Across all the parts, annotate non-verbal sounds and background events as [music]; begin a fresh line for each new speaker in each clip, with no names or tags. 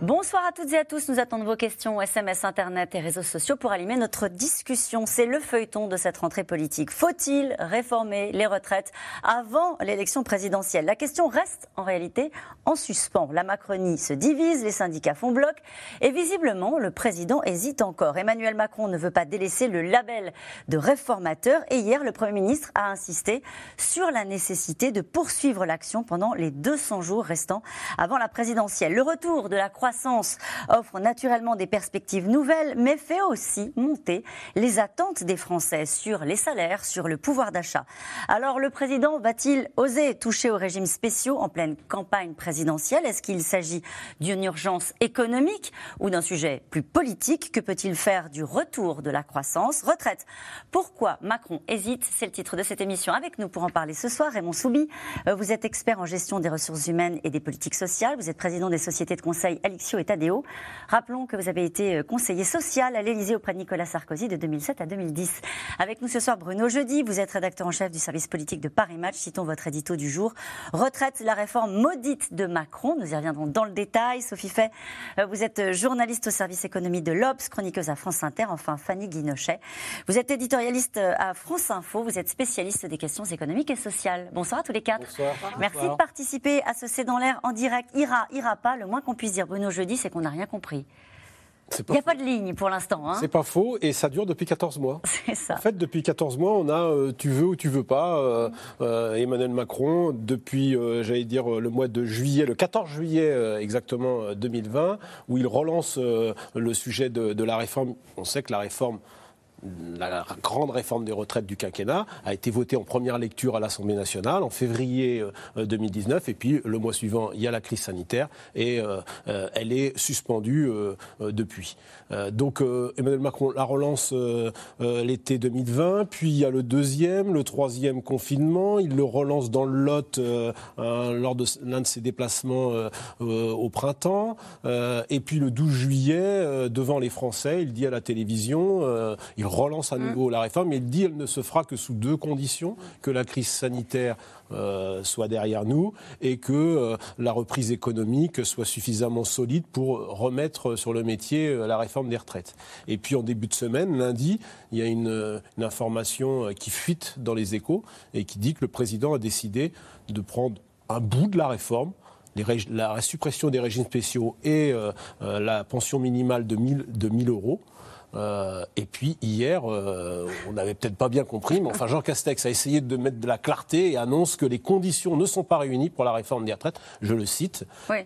Bonsoir à toutes et à tous. Nous attendons vos questions SMS, Internet et réseaux sociaux pour animer notre discussion. C'est le feuilleton de cette rentrée politique. Faut-il réformer les retraites avant l'élection présidentielle? La question reste en réalité en suspens. La Macronie se divise, les syndicats font bloc et visiblement le président hésite encore. Emmanuel Macron ne veut pas délaisser le label de réformateur et hier le Premier ministre a insisté sur la nécessité de poursuivre l'action pendant les 200 jours restants avant la présidentielle. Le retour de la croissance offre naturellement des perspectives nouvelles, mais fait aussi monter les attentes des Français sur les salaires, sur le pouvoir d'achat. Alors le président va-t-il oser toucher aux régimes spéciaux en pleine campagne présidentielle? Est-ce qu'il s'agit d'une urgence économique ou d'un sujet plus politique? Que peut-il faire du retour de la croissance? Retraite. Pourquoi Macron hésite? C'est le titre de cette émission. Avec nous pour en parler ce soir, Raymond Soubi. Euh, vous êtes expert en gestion des ressources humaines et des politiques sociales. Vous êtes président des sociétés de conseil et Tadeo. Rappelons que vous avez été euh, conseiller social à l'Élysée auprès de Nicolas Sarkozy de 2007 à 2010. Avec nous ce soir, Bruno Jeudi, vous êtes rédacteur en chef du service politique de Paris Match. Citons votre édito du jour. Retraite, la réforme maudite de Macron. Nous y reviendrons dans le détail. Sophie Fay, euh, vous êtes journaliste au service économie de l'Obs, chroniqueuse à France Inter. Enfin, Fanny Guinochet. Vous êtes éditorialiste euh, à France Info. Vous êtes spécialiste des questions économiques et sociales. Bonsoir à tous les quatre.
Bonsoir.
Merci de participer à ce C'est dans l'air en direct. Ira, ira pas. Le moins qu'on puisse dire, Bruno jeudi, c'est qu'on n'a rien compris. Il n'y a pas de ligne pour l'instant. Hein.
C'est pas faux et ça dure depuis 14 mois. [laughs]
C'est ça.
En fait, depuis 14 mois, on a euh, tu veux ou tu veux pas euh, euh, Emmanuel Macron depuis, j'allais dire, le mois de juillet, le 14 juillet exactement 2020, où il relance le sujet de, de la réforme. On sait que la réforme la grande réforme des retraites du quinquennat a été votée en première lecture à l'Assemblée nationale en février 2019 euh, et puis le mois suivant il y a la crise sanitaire et euh, euh, elle est suspendue depuis. donc Emmanuel Macron la relance l'été 2020 puis il y a le deuxième, le troisième confinement, il le relance dans le Lot lors de l'un de ses déplacements au printemps. Et puis le 12 juillet devant les Français il dit à la télévision relance à mm. nouveau la réforme, mais il dit qu'elle ne se fera que sous deux conditions, que la crise sanitaire euh, soit derrière nous et que euh, la reprise économique soit suffisamment solide pour remettre sur le métier euh, la réforme des retraites. Et puis en début de semaine, lundi, il y a une, information qui fuite dans les échos et qui dit que le président a décidé de prendre un bout de la réforme, la suppression des régimes spéciaux et la pension minimale de 1000, de 1000 euros. Euh, et puis hier, euh, on n'avait peut-être pas bien compris, mais enfin Jean Castex a essayé de mettre de la clarté et annonce que les conditions ne sont pas réunies pour la réforme des retraites. Je le cite.
Oui.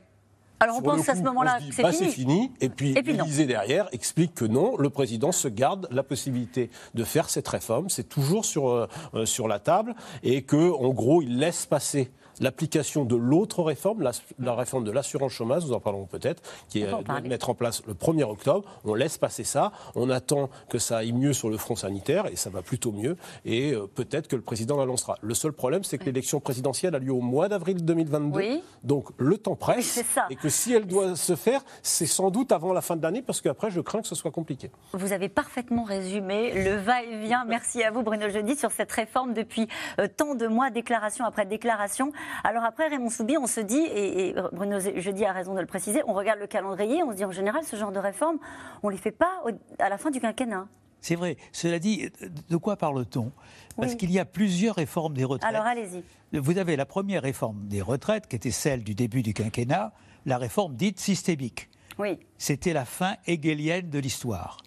Alors on pense à ce moment-là que c'est
bah,
fini.
fini. Et puis, et l'Élysée derrière explique que non, le président se garde la possibilité de faire cette réforme. C'est toujours sur, euh, sur la table et que, en gros, il laisse passer l'application de l'autre réforme, la, réforme de l'assurance chômage, nous en parlerons peut-être, qui est de mettre en place le 1er octobre. On laisse passer ça, on attend que ça aille mieux sur le front sanitaire, et ça va plutôt mieux, et euh, peut-être que le président l'annoncera. Le seul problème, c'est que l'élection présidentielle a lieu au mois d'avril 2022, donc le temps presse, et que si elle doit se faire, c'est sans doute avant la fin de l'année, parce qu'après, je crains que ce soit compliqué.
Vous avez parfaitement résumé le va-et-vient. Merci à vous, Bruno Jeudi, sur cette réforme depuis euh, tant de mois, déclaration après déclaration. Alors après, Raymond Soubi, on se dit, et, Bruno Jeudi a raison de le préciser, on regarde le calendrier, on se dit en général, ce genre de réforme, on ne les fait pas à la fin du quinquennat.
C'est vrai. Cela dit, de quoi parle-t-on? Parce qu'il y a plusieurs réformes des retraites.
Alors allez-y.
Vous avez la première réforme des retraites, qui était celle du début du quinquennat, la réforme dite systémique.
Oui.
C'était la fin hegelienne de l'histoire.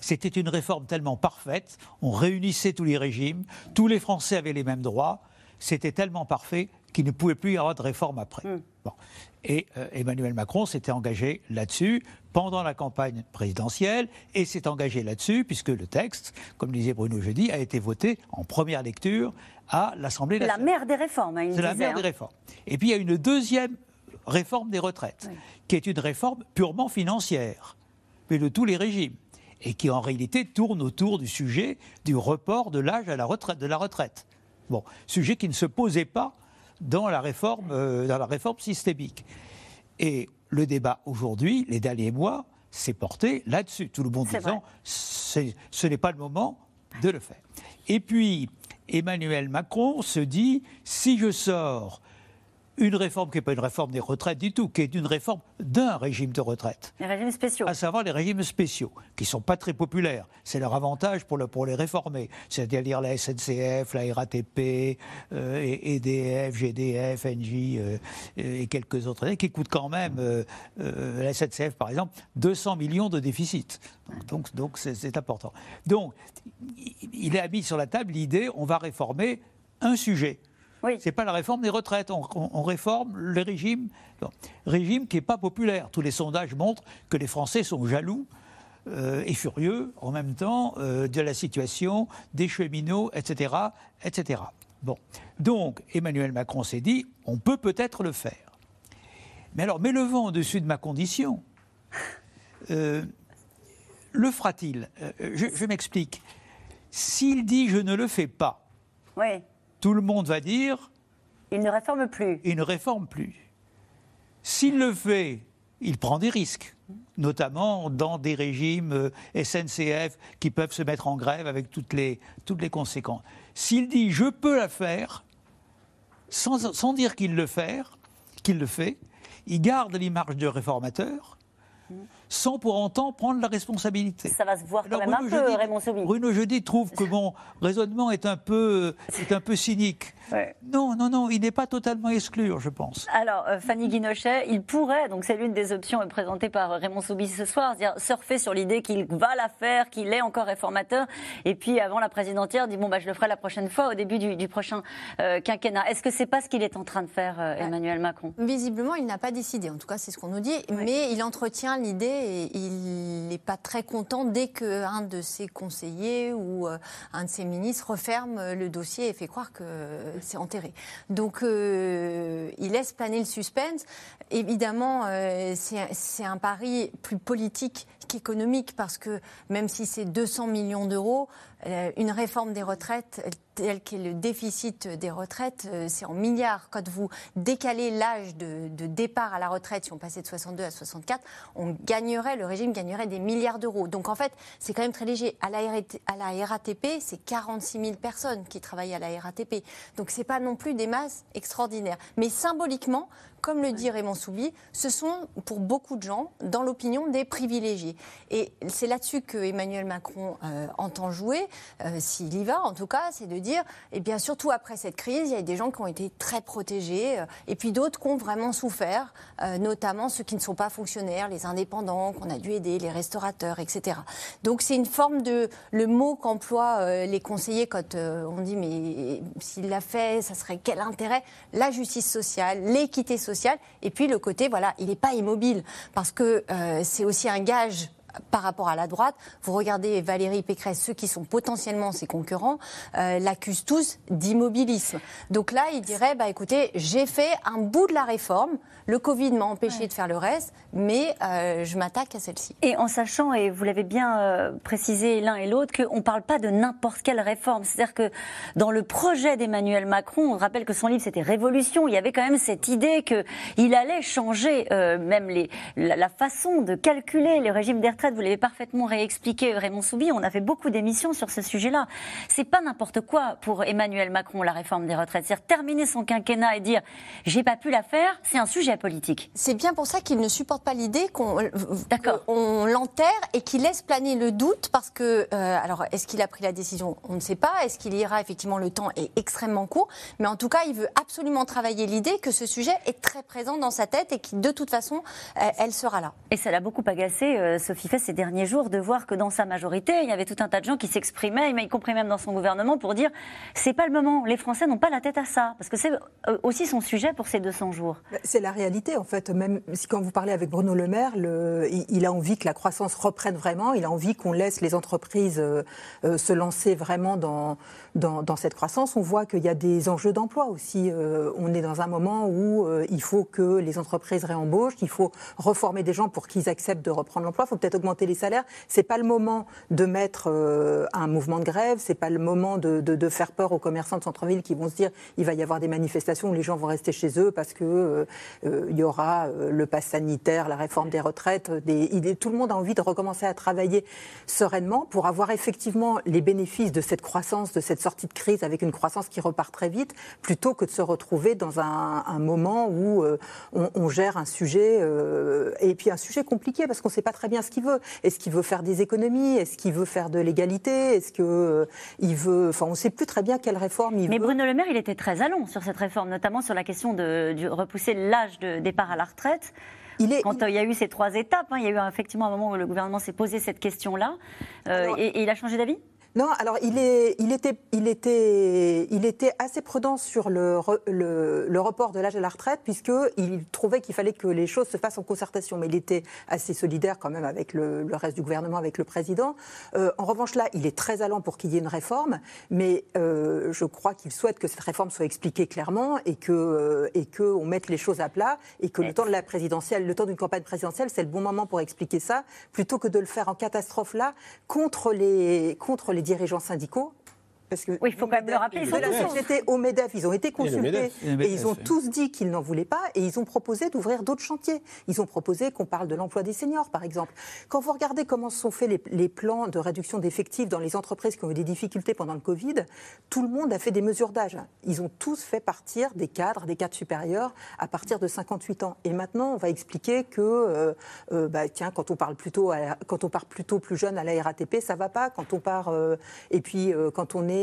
C'était une réforme tellement parfaite, on réunissait tous les régimes, tous les Français avaient les mêmes droits, c'était tellement parfait qu'il ne pouvait plus y avoir de réforme après. Hmm. Et euh, Emmanuel Macron s'était engagé là-dessus pendant la campagne présidentielle et s'est engagé là-dessus puisque le texte, comme disait Bruno jeudi, a été voté en première lecture à l'Assemblée nationale.
La mère des réformes, hein,
C'est la mère des hein. réformes. Et puis il y a une deuxième réforme des retraites, qui est une réforme purement financière, mais de tous les régimes, et qui en réalité tourne autour du sujet du report de l'âge à la retraite, de la retraite. Bon, sujet qui ne se posait pas dans la réforme, euh, dans la réforme systémique. Et le débat aujourd'hui, les derniers mois, s'est porté là-dessus. Tout le monde disant ce n'est pas le moment de le faire. Et puis, Emmanuel Macron se dit si je sors une réforme qui n'est pas une réforme des retraites du tout, qui est une réforme d'un régime de retraite.
Les régimes spéciaux.
À savoir les régimes spéciaux, qui ne sont pas très populaires. C'est leur avantage pour, le, pour les réformer. C'est-à-dire la SNCF, la RATP, euh, EDF, GDF, NJ euh, et quelques autres, qui coûtent quand même, euh, la SNCF par exemple, 200 millions de déficit. Donc donc c'est important. Donc il a mis sur la table l'idée, on va réformer un sujet. Oui. Ce n'est pas la réforme des retraites. On, réforme le régime, régime qui n'est pas populaire. Tous les sondages montrent que les Français sont jaloux euh, et furieux en même temps euh, de la situation des cheminots, etc., etc. Bon, donc Emmanuel Macron s'est dit, on peut peut-être le faire. Mais alors, mets le vent au-dessus de ma condition. Euh, le fera-t-il? Je, je m'explique. S'il dit je ne le fais pas, oui tout le monde va dire.
Il ne réforme plus.
Il ne réforme plus. S'il le fait, il prend des risques, notamment dans des régimes euh, SNCF qui peuvent se mettre en grève avec toutes les, toutes les conséquences. S'il dit je peux la faire, sans, sans dire qu'il le fait, qu'il le fait, il garde l'image de réformateur sans pour autant prendre la responsabilité.
Ça va se voir quand même un peu, Raymond Sobi.
Bruno Jeudi trouve que mon raisonnement est un peu, est un peu cynique. Non, non, non, il n'est pas totalement exclu, je pense.
Alors, euh, Fanny Guinochet, il pourrait, donc c'est l'une des options présentées par Raymond Soubi ce soir, dire surfer sur l'idée qu'il va la faire, qu'il est encore réformateur, et puis avant la présidentielle, dit bon, bah, je le ferai la prochaine fois, au début du, prochain euh, quinquennat. Est-ce que c'est pas ce qu'il est en train de faire, euh, Emmanuel Macron?
Visiblement, il n'a pas décidé, en tout cas, c'est ce qu'on nous dit, mais il entretient l'idée il n'est pas très content dès qu'un de ses conseillers ou un de ses ministres referme le dossier et fait croire que c'est enterré. Donc euh, il laisse planer le suspense. Évidemment, euh, c'est un pari plus politique qu'économique parce que même si c'est 200 millions d'euros, euh, une réforme des retraites tel qu'est le déficit des retraites, euh, c'est en milliards. Quand vous décalez l'âge de, départ à la retraite, si on passait de 62 à 64, on gagnerait, le régime gagnerait des milliards d'euros. Donc en fait, c'est quand même très léger. À la, à la RATP, c'est 46 000 personnes qui travaillent à la RATP. Donc c'est pas non plus des masses extraordinaires. Mais symboliquement, comme le dit Raymond Soubi, ce sont pour beaucoup de gens, dans l'opinion, des privilégiés. Et c'est là-dessus que Emmanuel Macron euh, entend jouer, euh, s'il y va en tout cas, c'est de dire, eh bien surtout après cette crise, il y a des gens qui ont été très protégés, euh, et puis d'autres qui ont vraiment souffert, notamment ceux qui ne sont pas fonctionnaires, les indépendants qu'on a dû aider, les restaurateurs, etc. Donc c'est une forme de le mot qu'emploient les conseillers quand on dit mais s'il l'a fait, ça serait quel intérêt? La justice sociale, l'équité sociale et puis le côté, voilà, il n'est pas immobile, parce que euh, c'est aussi un gage par rapport à la droite. Vous regardez Valérie Pécresse, ceux qui sont potentiellement ses concurrents, euh, l'accusent tous d'immobilisme. Donc là, il dirait, bah, écoutez, j'ai fait un bout de la réforme, le Covid m'a empêché de faire le reste, mais euh, je m'attaque à celle-ci.
Et en sachant, et vous l'avez bien euh, précisé l'un et l'autre, qu'on ne parle pas de n'importe quelle réforme. C'est-à-dire que dans le projet d'Emmanuel Macron, on rappelle que son livre c'était Révolution, il y avait quand même cette idée qu'il allait changer même les, la, la, façon de calculer le régime des retraites vous l'avez parfaitement réexpliqué, Raymond Soubi. On a fait beaucoup d'émissions sur ce sujet-là. C'est pas n'importe quoi pour Emmanuel Macron, la réforme des retraites. C'est-à-dire terminer son quinquennat et dire j'ai pas pu la faire, c'est un sujet politique.
C'est bien pour ça qu'il ne supporte pas l'idée qu'on on l'enterre et qu'il laisse planer le doute parce que, euh, alors, est-ce qu'il a pris la décision? On ne sait pas. Est-ce qu'il ira? Effectivement, le temps est extrêmement court. Mais en tout cas, il veut absolument travailler l'idée que ce sujet est très présent dans sa tête et que de toute façon, elle sera là.
Et ça l'a beaucoup agacé, euh, Sophie ces derniers jours de voir que dans sa majorité, il y avait tout un tas de gens qui s'exprimaient, y compris même dans son gouvernement, pour dire c'est pas le moment. Les Français n'ont pas la tête à ça, parce que c'est euh, aussi son sujet pour ces 200 jours.
Bah, c'est la réalité, en fait. Même si quand vous parlez avec Bruno Le Maire, il, a envie que la croissance reprenne vraiment. Il a envie qu'on laisse les entreprises euh, euh, se lancer vraiment dans, dans, cette croissance. On voit qu'il y a des enjeux d'emploi aussi. on est dans un moment où il faut que les entreprises réembauchent, qu'il faut reformer des gens pour qu'ils acceptent de reprendre l'emploi. Il faut peut-être augmenter les salaires. C'est pas le moment de mettre euh, un mouvement de grève, c'est pas le moment de, faire peur aux commerçants de centre-ville qui vont se dire il va y avoir des manifestations où les gens vont rester chez eux parce que euh, euh, il y aura le pass sanitaire, la réforme des retraites. Des, tout le monde a envie de recommencer à travailler sereinement pour avoir effectivement les bénéfices de cette croissance, de cette sortie de crise avec une croissance qui repart très vite, plutôt que de se retrouver dans un, un moment où on, on, gère un sujet et puis un sujet compliqué parce qu'on ne sait pas très bien ce qu'il veut. Est-ce qu'il veut faire des économies? Est-ce qu'il veut faire de l'égalité? Est-ce qu'il euh, veut. Enfin, on ne sait plus très bien quelle réforme il
Mais
veut.
Mais Bruno Le Maire, il était très allant sur cette réforme, notamment sur la question de, repousser l'âge de départ à la retraite. Il est, Quand euh, il... y a eu ces trois étapes, hein, il y a eu effectivement un moment où le gouvernement s'est posé cette question-là, euh, et il a changé d'avis?
Non, alors il, est, il, était, il, était, il était assez prudent sur le, le, report de l'âge de la retraite, puisqu'il trouvait qu'il fallait que les choses se fassent en concertation. Mais il était assez solidaire quand même avec le, reste du gouvernement, avec le président. Euh, en revanche, là, il est très allant pour qu'il y ait une réforme, mais euh, je crois qu'il souhaite que cette réforme soit expliquée clairement et qu'on euh, et que mette les choses à plat et que le temps de la présidentielle, le temps d'une campagne présidentielle, c'est le bon moment pour expliquer ça, plutôt que de le faire en catastrophe là contre les, contre les dirigeants syndicaux
oui, il faut quand même le rappeler.
Ils étaient au MEDEF, ils ont été consultés et, ils ont tous dit qu'ils n'en voulaient pas et ils ont proposé d'ouvrir d'autres chantiers. Ils ont proposé qu'on parle de l'emploi des seniors, par exemple. Quand vous regardez comment sont faits les, plans de réduction d'effectifs dans les entreprises qui ont eu des difficultés pendant le Covid, tout le monde a fait des mesures d'âge. Ils ont tous fait partir des cadres, des cadres supérieurs à partir de 58 ans. Et maintenant, on va expliquer que, euh, euh, bah, tiens, quand on parle plutôt, quand on part plutôt plus jeune à la RATP, ça va pas. Quand on part, euh, et puis quand on est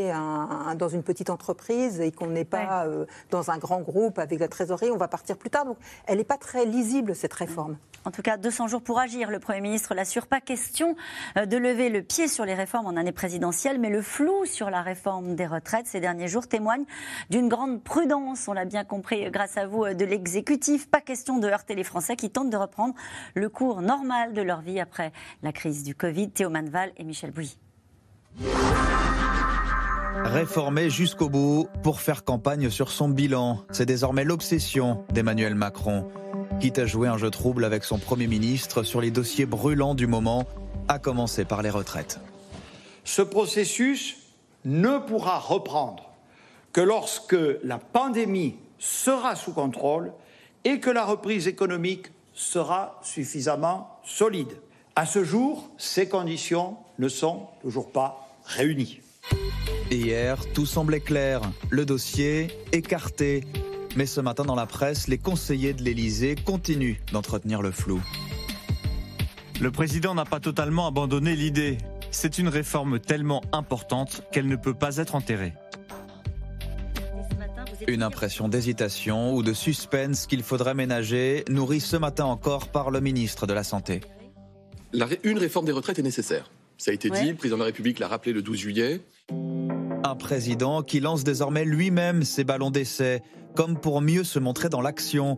dans une petite entreprise et qu'on n'est pas euh, dans un grand groupe avec la trésorerie, on va partir plus tard. Donc elle n'est pas très lisible, cette réforme.
En tout cas, 200 jours pour agir. Le Premier ministre l'assure. Pas question euh, de lever le pied sur les réformes en année présidentielle, mais le flou sur la réforme des retraites ces derniers jours témoigne d'une grande prudence, on l'a bien compris grâce à vous, euh, de l'exécutif. Pas question de heurter les Français qui tentent de reprendre le cours normal de leur vie après la crise du Covid. Théo Manval et Michel Bouilly.
Réformer jusqu'au bout pour faire campagne sur son bilan, c'est désormais l'obsession d'Emmanuel Macron. Quitte à jouer un jeu trouble avec son Premier ministre sur les dossiers brûlants du moment, à commencer par les retraites.
Ce processus ne pourra reprendre que lorsque la pandémie sera sous contrôle et que la reprise économique sera suffisamment solide. À ce jour, ces conditions ne sont toujours pas réunies.
Hier, tout semblait clair. Le dossier écarté. Mais ce matin, dans la presse, les conseillers de l'Élysée continuent d'entretenir le flou.
Le président n'a pas totalement abandonné l'idée. C'est une réforme tellement importante qu'elle ne peut pas être enterrée.
Une impression d'hésitation ou de suspense qu'il faudrait ménager, nourrie ce matin encore par le ministre de la Santé.
une réforme des retraites est nécessaire. Ça a été dit, le président de la République l'a rappelé le 12 juillet.
Un président qui lance désormais lui-même ses ballons d'essai, comme pour mieux se montrer dans l'action.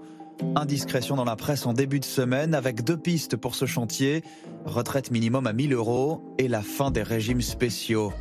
Indiscrétion dans la presse en début de semaine avec deux pistes pour ce chantier, retraite minimum à 1000 euros et la fin des régimes spéciaux.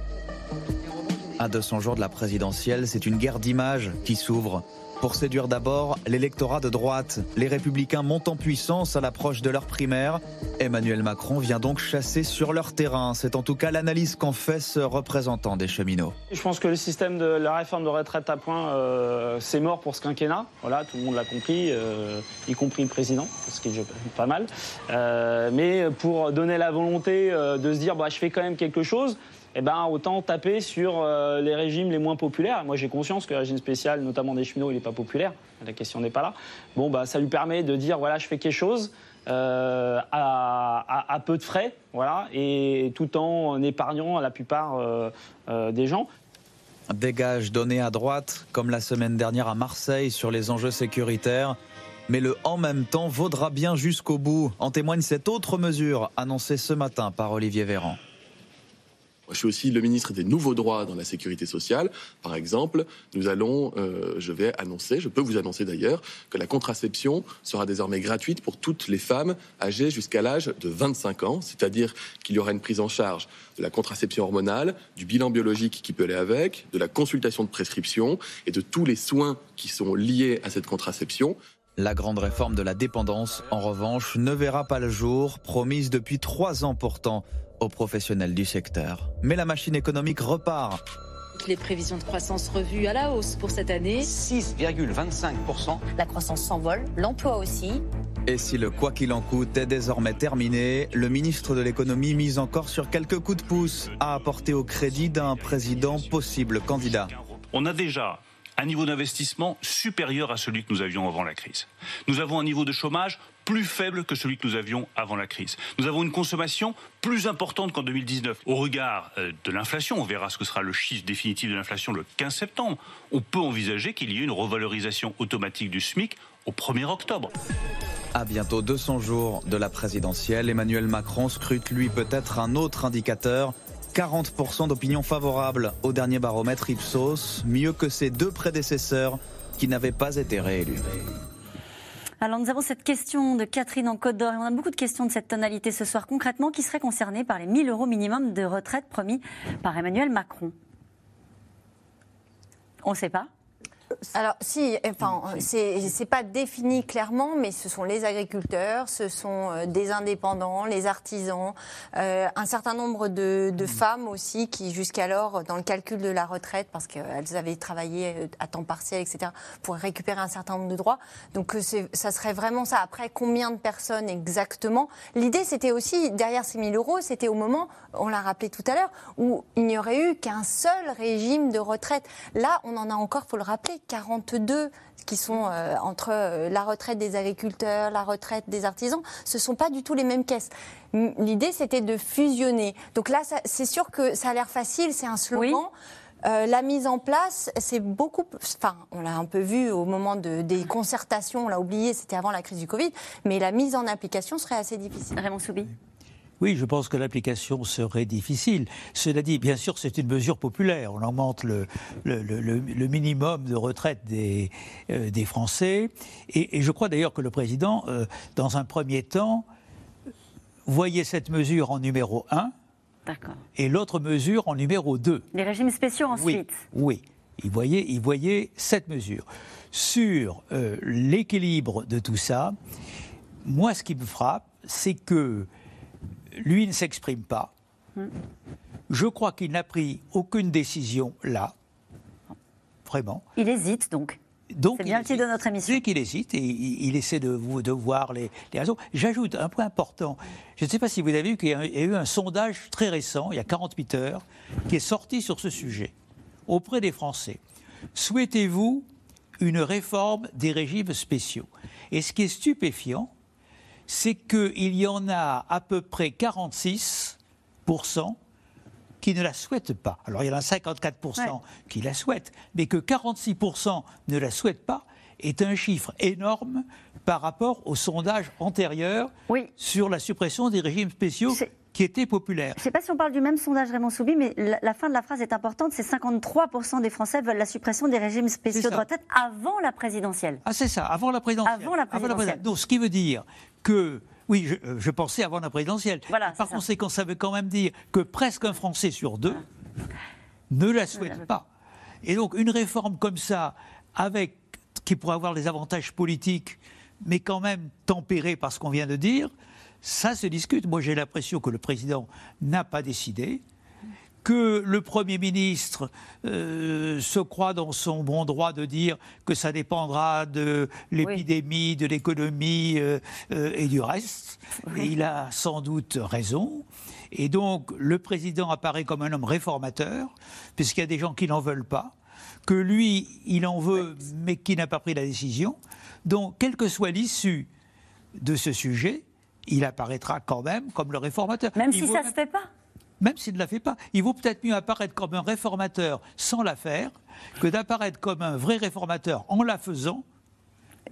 À 200 jours de la présidentielle, c'est une guerre d'images qui s'ouvre. Pour séduire d'abord l'électorat de droite, les républicains montent en puissance à l'approche de leur primaire. Emmanuel Macron vient donc chasser sur leur terrain. C'est en tout cas l'analyse qu'en fait ce représentant des cheminots.
Je pense que le système de la réforme de retraite à point, euh, c'est mort pour ce quinquennat. Voilà, tout le monde l'a compris, euh, y compris le président, ce qui est pas mal. Euh, mais pour donner la volonté de se dire, bah, je fais quand même quelque chose, eh ben, autant taper sur euh, les régimes les moins populaires. Moi, j'ai conscience que le régime spécial, notamment des cheminots, il n'est pas populaire. La question n'est pas là. Bon, bah, ça lui permet de dire voilà, je fais quelque chose. Euh, à, peu de frais, voilà, et tout en épargnant la plupart euh, des gens.
Des gages donnés à droite, comme la semaine dernière à Marseille sur les enjeux sécuritaires. Mais le en même temps vaudra bien jusqu'au bout. En témoigne cette autre mesure annoncée ce matin par Olivier Véran.
Je suis aussi le ministre des nouveaux droits dans la sécurité sociale. Par exemple, nous allons, euh, je vais annoncer, je peux vous annoncer d'ailleurs, que la contraception sera désormais gratuite pour toutes les femmes âgées jusqu'à l'âge de 25 ans, c'est-à-dire qu'il y aura une prise en charge de la contraception hormonale, du bilan biologique qui peut aller avec, de la consultation de prescription et de tous les soins qui sont liés à cette contraception.
La grande réforme de la dépendance, en revanche, ne verra pas le jour, promise depuis trois ans pourtant aux professionnels du secteur. Mais la machine économique repart.
Les prévisions de croissance revues à la hausse pour cette année.
6,25%.
La croissance s'envole, l'emploi aussi.
Et si le quoi qu'il en coûte est désormais terminé, le ministre de l'économie mise encore sur quelques coups de pouce à apporter au crédit d'un président possible candidat.
On a déjà un niveau d'investissement supérieur à celui que nous avions avant la crise. Nous avons un niveau de chômage plus faible que celui que nous avions avant la crise. Nous avons une consommation plus importante qu'en 2019. Au regard euh, de l'inflation, on verra ce que sera le chiffre définitif de l'inflation le 15 septembre, on peut envisager qu'il y ait une revalorisation automatique du SMIC au 1er octobre.
À bientôt 200 jours de la présidentielle, Emmanuel Macron scrute lui peut-être un autre indicateur. 40% d'opinion favorable au dernier baromètre Ipsos, mieux que ses deux prédécesseurs qui n'avaient pas été réélus.
Alors nous avons cette question de Catherine en Côte d'Or et on a beaucoup de questions de cette tonalité ce soir. Concrètement, qui serait concerné par les 1000 euros minimum de retraite promis par Emmanuel Macron On ne sait pas
alors, si, enfin, c'est pas défini clairement, mais ce sont les agriculteurs, ce sont euh, des indépendants, les artisans, euh, un certain nombre de, de femmes aussi qui, jusqu'alors, dans le calcul de la retraite, parce qu'elles avaient travaillé euh, à temps partiel, etc., pour récupérer un certain nombre de droits. Donc, ça serait vraiment ça. Après, combien de personnes exactement? L'idée, c'était aussi, derrière ces 1000 euros, c'était au moment, on l'a rappelé tout à l'heure, où il n'y aurait eu qu'un seul régime de retraite. Là, on en a encore, faut le rappeler, 42 qui sont euh, entre euh, la retraite des agriculteurs, la retraite des artisans, ce ne sont pas du tout les mêmes caisses. L'idée, c'était de fusionner. Donc là, c'est sûr que ça a l'air facile, c'est un slogan. Euh, la mise en place, c'est beaucoup. Enfin, on l'a un peu vu au moment de, des concertations, on l'a oublié, c'était avant la crise du Covid, mais la mise en application serait assez difficile.
Raymond Soubi
oui, je pense que l'application serait difficile. Cela dit, bien sûr, c'est une mesure populaire. On augmente le, le, minimum de retraite des, euh, des Français. Et, je crois d'ailleurs que le président, euh, dans un premier temps, voyait cette mesure en numéro 1 et l'autre mesure en numéro 2.
Les régimes spéciaux ensuite
Oui, oui. Il, voyait, il voyait cette mesure. Sur euh, l'équilibre de tout ça, moi, ce qui me frappe, c'est que lui ne s'exprime pas. Je crois qu'il n'a pris aucune décision là. Vraiment.
Il hésite donc. Donc, c'est bien le titre de notre émission.
C'est qu'il hésite et il, essaie de, de voir les, raisons. J'ajoute un point important. Je ne sais pas si vous avez vu qu'il y a eu un sondage très récent, il y a 48 heures, qui est sorti sur ce sujet auprès des Français. Souhaitez-vous une réforme des régimes spéciaux? Et ce qui est stupéfiant, c'est qu'il y en a à peu près 46% qui ne la souhaitent pas. Alors il y en a 54% qui la souhaitent, mais que 46% ne la souhaitent pas est un chiffre énorme par rapport au sondage antérieur sur la suppression des régimes spéciaux qui était populaire.
Je ne sais pas si on parle du même sondage Raymond Soubi, mais la, fin de la phrase est importante. C'est 53% des Français veulent la suppression des régimes spéciaux de retraite avant la présidentielle.
Ah c'est ça, avant la présidentielle.
Avant la présidentielle.
Donc ce qui veut dire que oui, euh, je, pensais avant la présidentielle. Par conséquent, ça veut quand même dire que presque un Français sur deux ne la souhaite pas. Et donc, une réforme comme ça, avec qui pourrait avoir des avantages politiques, mais quand même tempérée par ce qu'on vient de dire, ça se discute. Moi, j'ai l'impression que le président n'a pas décidé que le Premier ministre euh, se croit dans son bon droit de dire que ça dépendra de l'épidémie, de l'économie euh, euh, et du reste. Et il a sans doute raison. Et donc, le président apparaît comme un homme réformateur, puisqu'il y a des gens qui n'en veulent pas, que lui, il en veut, mais qui n'a pas pris la décision. Donc, quelle que soit l'issue de ce sujet, il apparaîtra quand même comme le réformateur.
Même si ça ne se fait pas
même s'il ne la fait pas. Il vaut peut-être mieux apparaître comme un réformateur sans la faire que d'apparaître comme un vrai réformateur en la faisant,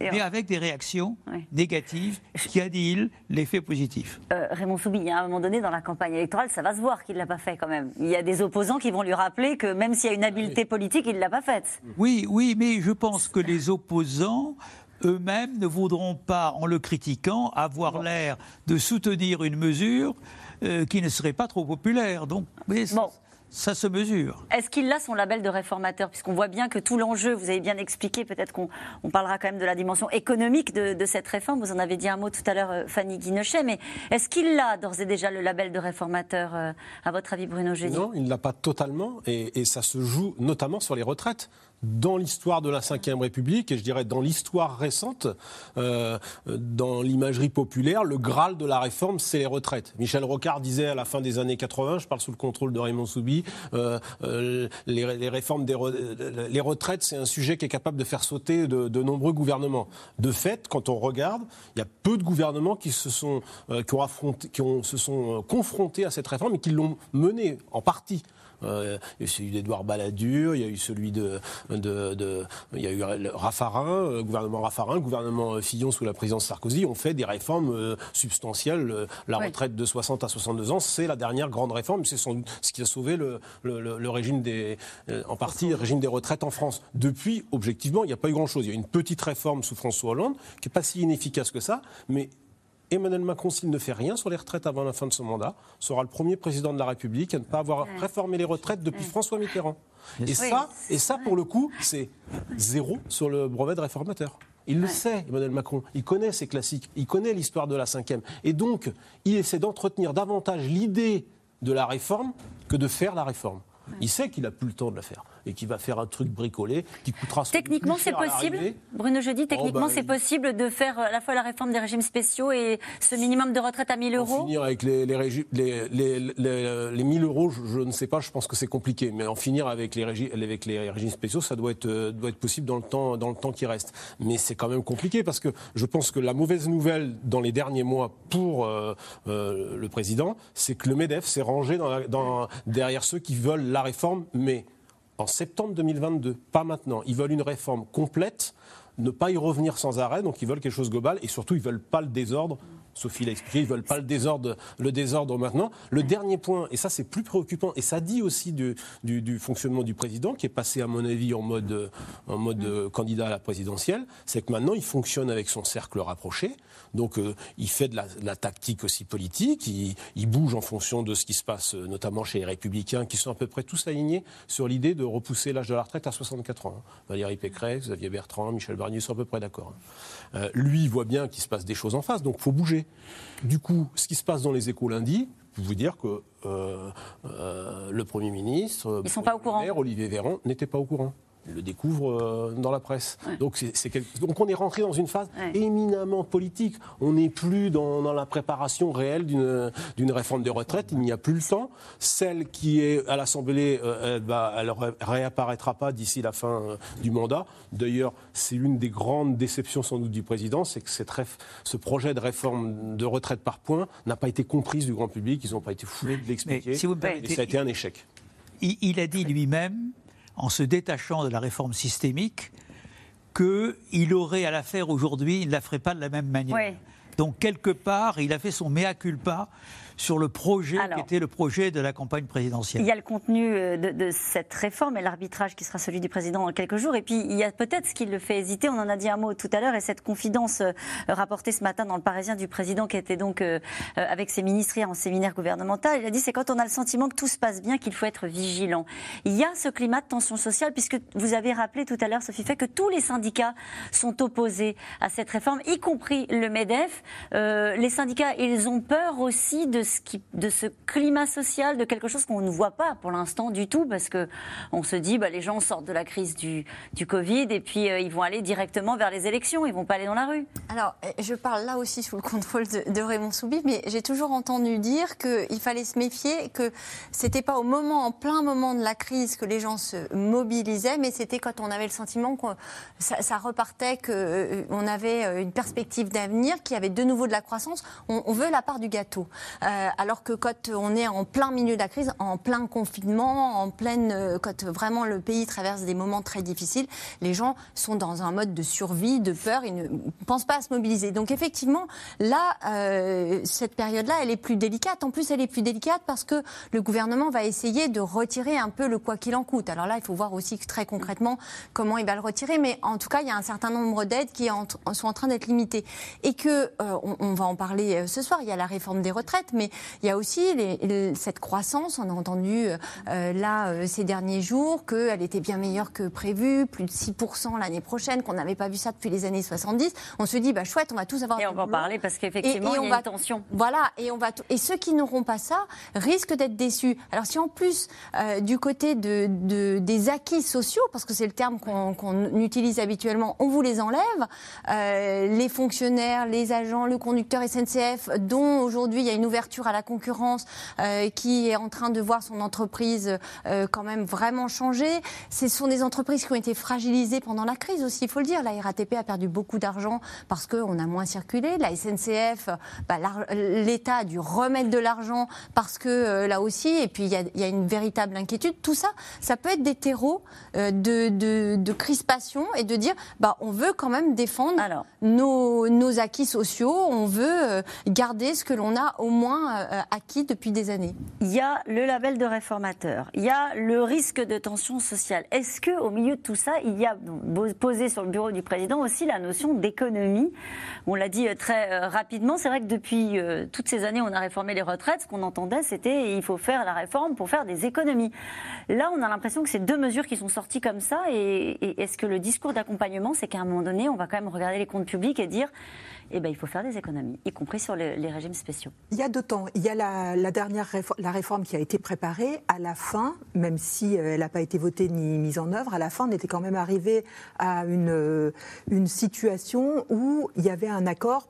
mais avec des réactions négatives qui annihilent l'effet positif.
Euh, Raymond Soubi, à un moment donné, dans la campagne électorale, ça va se voir qu'il ne l'a pas fait quand même. Il y a des opposants qui vont lui rappeler que même s'il y a une habileté politique, il ne l'a pas faite.
Oui, oui, mais je pense que les opposants eux-mêmes ne voudront pas, en le critiquant, avoir l'air de soutenir une mesure euh, qui ne serait pas trop populaire. Donc,
bon.
ça se mesure.
Est-ce qu'il a son label de réformateur? Puisqu'on voit bien que tout l'enjeu, vous avez bien expliqué, peut-être qu'on on parlera quand même de la dimension économique de, de, cette réforme. Vous en avez dit un mot tout à l'heure, euh, Fanny Guinochet, mais est-ce qu'il a d'ores et déjà le label de réformateur, euh, à votre avis, Bruno Jeudi
Non, il ne l'a pas totalement, et, et ça se joue notamment sur les retraites dans l'histoire de la Ve République, et je dirais dans l'histoire récente, euh, dans l'imagerie populaire, le Graal de la réforme, c'est les retraites. Michel Rocard disait à la fin des années 80, je parle sous le contrôle de Raymond Soubi, euh, euh, les, réformes des retraites, c'est un sujet qui est capable de faire sauter de, nombreux gouvernements. De fait, quand on regarde, il y a peu de gouvernements qui se sont, qui ont affronté, qui se sont confrontés à cette réforme et qui l'ont menée en partie. Euh, il y a eu celui d'Edouard Balladur, il y a eu celui de, de, de il y a eu Raffarin, le gouvernement Raffarin, le gouvernement Fillon sous la présidence Sarkozy ont fait des réformes euh, substantielles. La retraite de 60 à 62 ans, c'est la dernière grande réforme, c'est ce qui a sauvé le, le, le régime des, euh, en partie, le régime des retraites en France. Depuis, objectivement, il n'y a pas eu grand-chose. Il y a eu une petite réforme sous François Hollande qui n'est pas si inefficace que ça, mais Emmanuel Macron, s'il ne fait rien sur les retraites avant la fin de son mandat, sera le premier président de la République à ne pas avoir réformé les retraites depuis François Mitterrand. Et ça, et ça, pour le coup, c'est zéro sur le brevet de réformateur. Il le sait, Emmanuel Macron. Il connaît ces classiques. Il connaît l'histoire de la cinquième. Et donc, il essaie d'entretenir davantage l'idée de la réforme que de faire la réforme. Il sait qu'il n'a plus le temps de la faire et qu'il va faire un truc bricolé qui coûtera.
Techniquement, c'est possible. Bruno Jeudi, techniquement, oh bah, c'est possible de faire à la fois la réforme des régimes spéciaux et ce minimum de retraite à 1000 euros.
En finir avec les, les, les, les, les 1000 euros, je, je, ne sais pas. Je pense que c'est compliqué. Mais en finir avec les, régimes, avec les régimes spéciaux, ça doit être, euh, doit être possible dans le temps, dans le temps qui reste. Mais c'est quand même compliqué parce que je pense que la mauvaise nouvelle dans les derniers mois pour euh, euh, le président, c'est que le Medef s'est rangé dans la, dans, derrière ceux qui veulent la réforme, mais en septembre 2022, pas maintenant. Ils veulent une réforme complète, ne pas y revenir sans arrêt, donc ils veulent quelque chose de global et surtout ils veulent pas le désordre Sophie l'a expliqué, ils veulent pas le désordre, le désordre maintenant. Le dernier point, et ça c'est plus préoccupant, et ça dit aussi du, fonctionnement du président, qui est passé à mon avis en mode, mode mm. candidat à la présidentielle, c'est que maintenant il fonctionne avec son cercle rapproché. Donc euh, il fait de la, tactique aussi politique, il, il, bouge en fonction de ce qui se passe, euh, notamment chez les républicains, qui sont à peu près tous alignés sur l'idée de repousser l'âge de la retraite à 64 ans. Valérie Pécresse, Xavier Bertrand, Michel Barnier sont à peu près d'accord. Euh, lui, voit bien qu'il se passe des choses en face, donc il faut bouger. Du coup, ce qui se passe dans les échos lundi, je vous dire que euh, euh, le Premier ministre,
Ils sont pas au courant.
Olivier Véran, n'était pas au courant le découvre euh, dans la presse. Ouais. Donc, c'est, c'est quelque... Donc on est rentré dans une phase ouais. éminemment politique. On n'est plus dans, dans, la préparation réelle d'une, d'une réforme des retraites. Il n'y a plus le temps. Celle qui est à l'Assemblée, euh, elle, va, elle réapparaîtra pas d'ici la fin euh, du mandat. D'ailleurs, c'est l'une des grandes déceptions sans doute du président, c'est que cette ref... ce projet de réforme de retraite par points n'a pas été comprise du grand public. Ils n'ont pas été foulés de l'expliquer. Si et ça a été un échec.
Il, il a dit lui-même en se détachant de la réforme systémique, qu'il aurait à la faire aujourd'hui, il ne la ferait pas de la même manière. Donc, quelque part, il a fait son mea culpa sur le projet Alors, qui était le projet de la campagne présidentielle.
Il y a le contenu euh, de, de cette réforme et l'arbitrage qui sera celui du président dans quelques jours. Et puis, il y a peut-être ce qui le fait hésiter. On en a dit un mot tout à l'heure. Et cette confidence euh, rapportée ce matin dans le Parisien du président qui était donc euh, avec ses ministres en séminaire gouvernemental. Il a dit c'est quand on a le sentiment que tout se passe bien qu'il faut être vigilant. Il y a ce climat de tension sociale puisque vous avez rappelé tout à l'heure, Sophie Fait, que tous les syndicats sont opposés à cette réforme, y compris le MEDEF. Euh, les syndicats, ils ont peur aussi de ce, de ce climat social, de quelque chose qu'on ne voit pas pour l'instant du tout, parce que on se dit, bah, les gens sortent de la crise du, Covid et puis euh, ils vont aller directement vers les élections, ils vont pas aller dans la rue.
Alors, euh, je parle là aussi sous le contrôle de, Raymond Soubi, mais j'ai toujours entendu dire qu'il fallait se méfier, que c'était pas au moment, en plein moment de la crise, que les gens se mobilisaient, mais c'était quand on avait le sentiment que ça, repartait, qu'on euh, avait une perspective d'avenir, qu'il y avait de nouveau de la croissance. On, veut la part du gâteau. Alors que quand on est en plein milieu de la crise, en plein confinement, en pleine, euh, quand vraiment le pays traverse des moments très difficiles, les gens sont dans un mode de survie, de peur, ils ne pensent pas à se mobiliser. Donc effectivement, là, euh, cette période-là, elle est plus délicate. En plus, elle est plus délicate parce que le gouvernement va essayer de retirer un peu le quoi qu'il en coûte. Alors là, il faut voir aussi très concrètement comment il va le retirer, mais en tout cas, il y a un certain nombre d'aides qui sont en train d'être limitées. Et que on, va en parler ce soir, il y a la réforme des retraites, mais il y a aussi cette croissance. On a entendu là ces derniers jours qu'elle était bien meilleure que prévu, plus de 6% l'année prochaine, qu'on n'avait pas vu ça depuis les années 70. On se dit, bah chouette, on va tous avoir.
Et on va en parler parce qu'effectivement, il y a une tension.
Voilà, et on va et ceux qui n'auront pas ça risquent d'être déçus. Alors si en plus du côté de, des acquis sociaux, parce que c'est le terme qu'on utilise habituellement, on vous les enlève. Euh, les fonctionnaires, les agents, le conducteur SNCF, dont aujourd'hui il y a une ouverture à la concurrence, euh, qui est en train de voir son entreprise euh, quand même vraiment changer. Ce sont des entreprises qui ont été fragilisées pendant la crise aussi, il faut le dire. La RATP a perdu beaucoup d'argent parce qu'on a moins circulé. La SNCF, bah, l'État a dû remettre de l'argent parce que là aussi, et puis il y, a, il y a une véritable inquiétude. Tout ça, ça peut être des terreaux de, de, de crispation et de dire, bah, on veut quand même défendre nos, nos, acquis sociaux, on veut euh, garder ce que l'on a au moins euh, acquis depuis des années.
Il y a le label de réformateur, il y a le risque de tension sociale. Est-ce que au milieu de tout ça, il y a posé sur le bureau du président aussi la notion d'économie? On l'a dit euh, très rapidement, c'est vrai que depuis toutes ces années, on a réformé les retraites. Ce qu'on entendait, c'était il faut faire la réforme pour faire des économies. Là, on a l'impression que c'est deux mesures qui sont sorties comme ça. Et, est-ce que le discours d'accompagnement, c'est qu'à un moment donné, on va quand même regarder les comptes publics et dire eh ben, il faut faire des économies, y compris sur les, régimes spéciaux.
Il y a deux temps. Il y a la, dernière réforme, la réforme qui a été préparée. À la fin, même si euh, elle n'a pas été votée ni mise en œuvre, à la fin, on était quand même arrivé à une, euh, une situation où il y avait un accord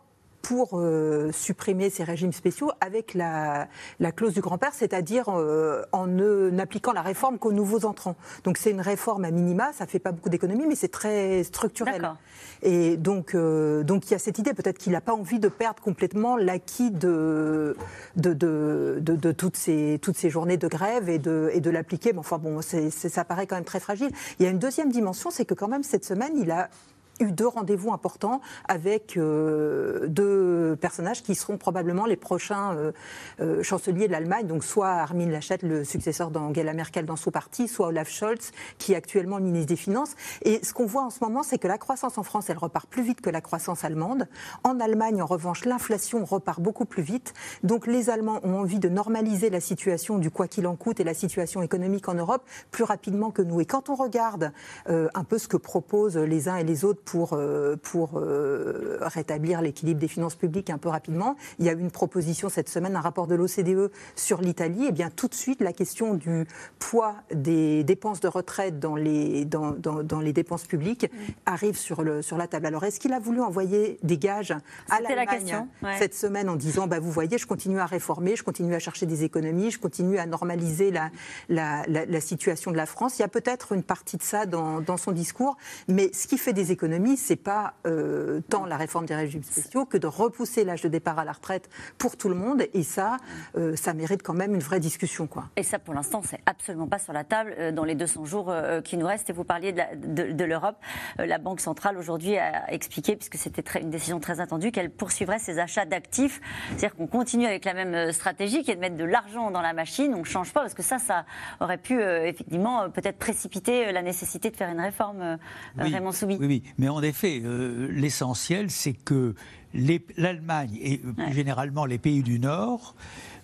pour euh, supprimer ces régimes spéciaux avec la, clause du grand-père, c'est-à-dire euh, en n'appliquant la réforme qu'aux nouveaux entrants. Donc c'est une réforme à minima, ça fait pas beaucoup d'économies, mais c'est très structurel. Et donc, euh, donc il y a cette idée, peut-être qu'il n'a pas envie de perdre complètement l'acquis de de, de, de, toutes, ces, toutes ces journées de grève et de, et de l'appliquer. Mais enfin bon, ça paraît quand même très fragile. Il y a une deuxième dimension, c'est que quand même cette semaine, il a eu deux rendez-vous importants avec euh, deux personnages qui seront probablement les prochains euh, euh, chanceliers de l'Allemagne, donc soit Armin Laschet, le successeur d'Angela Merkel dans son parti, soit Olaf Scholz, qui est actuellement ministre des Finances. Et ce qu'on voit en ce moment, c'est que la croissance en France, elle repart plus vite que la croissance allemande. En Allemagne, en revanche, l'inflation repart beaucoup plus vite. Donc les Allemands ont envie de normaliser la situation du quoi qu'il en coûte et la situation économique en Europe plus rapidement que nous. Et quand on regarde un peu ce que proposent les uns et les autres pour, euh, pour euh, rétablir l'équilibre des finances publiques un peu rapidement. Il y a eu une proposition cette semaine, un rapport de l'OCDE sur l'Italie. Et eh bien tout de suite, la question du poids des dépenses de retraite dans les, dans, dans, les dépenses publiques arrive sur, le, sur la table. Alors est-ce qu'il a voulu envoyer des gages à l'Allemagne cette semaine en disant bah, vous voyez, je continue à réformer, je continue à chercher des économies, je continue à normaliser la, la, la, situation de la France Il y a peut-être une partie de ça dans, dans son discours, mais ce qui fait des économies, c'est pas euh, tant la réforme des régimes spéciaux que de repousser l'âge de départ à la retraite pour tout le monde. Et ça, euh, ça mérite quand même une vraie discussion. Quoi.
Et ça, pour l'instant, c'est absolument pas sur la table euh, dans les 200 jours qui nous restent. Et vous parliez de l'Europe. La Banque centrale aujourd'hui a expliqué, puisque c'était une décision très attendue, qu'elle poursuivrait ses achats d'actifs. C'est-à-dire qu'on continue avec la même stratégie qui est de mettre de l'argent dans la machine. On ne change pas parce que ça, ça aurait pu effectivement peut-être précipiter la nécessité de faire une réforme,
oui. Oui, oui. Mais en effet, euh, l'essentiel, c'est que l'Allemagne et euh, plus généralement les pays du Nord